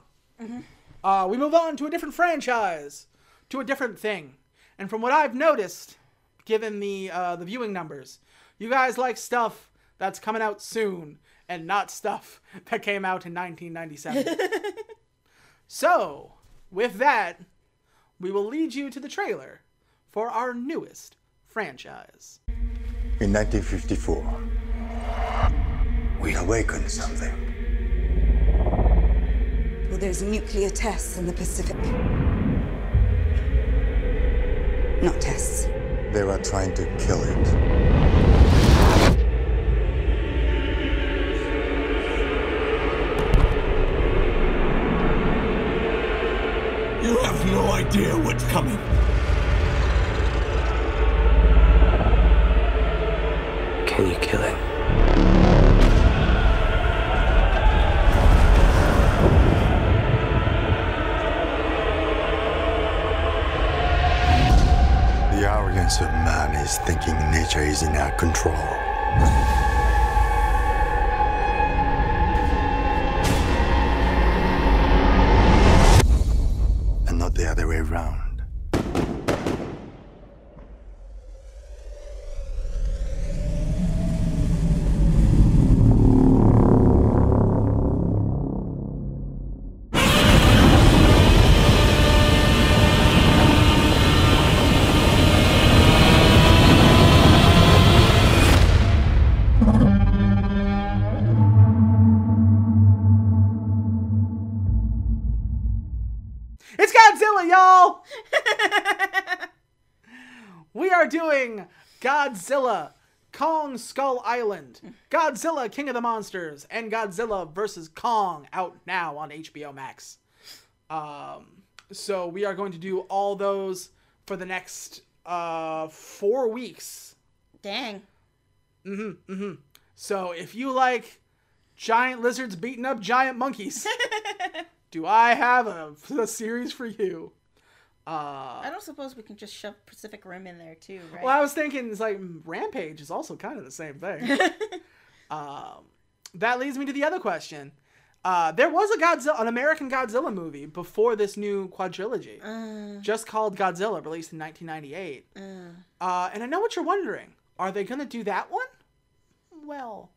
Uh, we move on to a different franchise, to a different thing. And from what I've noticed, given the uh, the viewing numbers, you guys like stuff that's coming out soon and not stuff [laughs] that came out in 1997. [laughs] so, with that, we will lead you to the trailer for our newest franchise. In 1954, we awakened something. Well, there's nuclear tests in the Pacific. Not tests. They were trying to kill it. You have no idea what's coming. Can you kill it? The arrogance of man is thinking nature is in our control. Godzilla, Kong Skull Island, Godzilla King of the Monsters, and Godzilla vs. Kong out now on HBO Max. Um, so we are going to do all those for the next uh, four weeks. Dang. Mhm, mhm. So if you like giant lizards beating up giant monkeys, [laughs] do I have a, a series for you? I don't suppose we can just shove Pacific Rim in there too, right? Well, I was thinking it's like Rampage is also kind of the same thing. [laughs] um, that leads me to the other question. Uh, there was a Godzilla, an American Godzilla movie before this new quadrilogy, just called Godzilla, released in 1998. Uh, and I know what you're wondering: Are they gonna do that one? Well,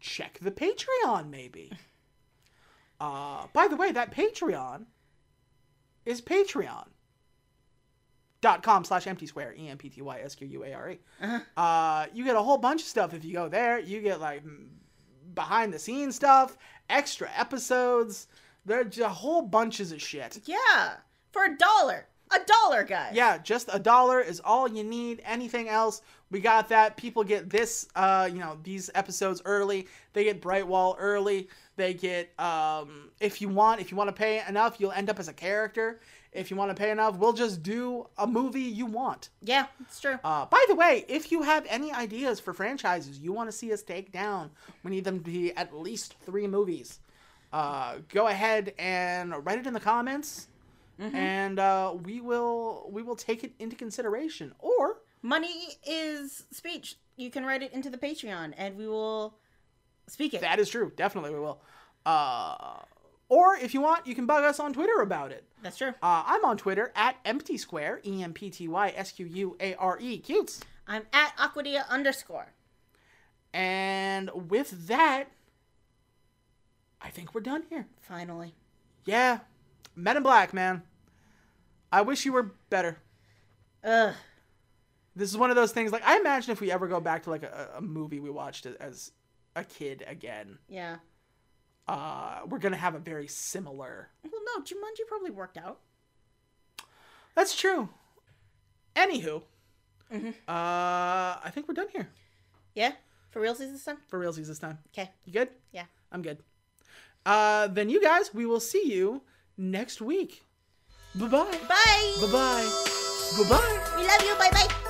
check the Patreon, maybe. [laughs] Uh, by the way, that Patreon is Patreon dot com slash empty square e m p t y s q u a r e. Uh, you get a whole bunch of stuff if you go there. You get like behind the scenes stuff, extra episodes. There's a whole bunches of shit. yeah, for a dollar, a dollar, guys. Yeah, just a dollar is all you need. Anything else, we got that. People get this, uh, you know, these episodes early. They get Bright Wall early. They get, um, if you want, if you want to pay enough, you'll end up as a character. If you want to pay enough, we'll just do a movie you want. yeah, it's true. Uh, by the way, if you have any ideas for franchises you want to see us take down, we need them to be at least three movies. Uh, go ahead and write it in the comments, and uh, we will we will take it into consideration. Or Money is speech. You can write it into the Patreon, and we will speak it. that is true, definitely we will. Uh, or if you want, you can bug us on Twitter about it. That's true. Uh, I'm on Twitter at empty square e m p t y s q u a r e cutes. I'm at Aquadia underscore. And with that, I think we're done here. Finally. Yeah, Men in Black, man. I wish you were better. Ugh. This is one of those things. Like I imagine if we ever go back to like a, a movie we watched as- a kid again, Yeah. uh, we're gonna have a very similar. Well, no, Jumanji probably worked out. That's true. Anywho, uh, I think we're done here Yeah. For realsies this time. for realsies this time. Okay. You good? Yeah. I'm good. Uh, then you guys, we will see you next week. Bye bye. Bye. Bye bye. Bye bye. We love you. Bye bye.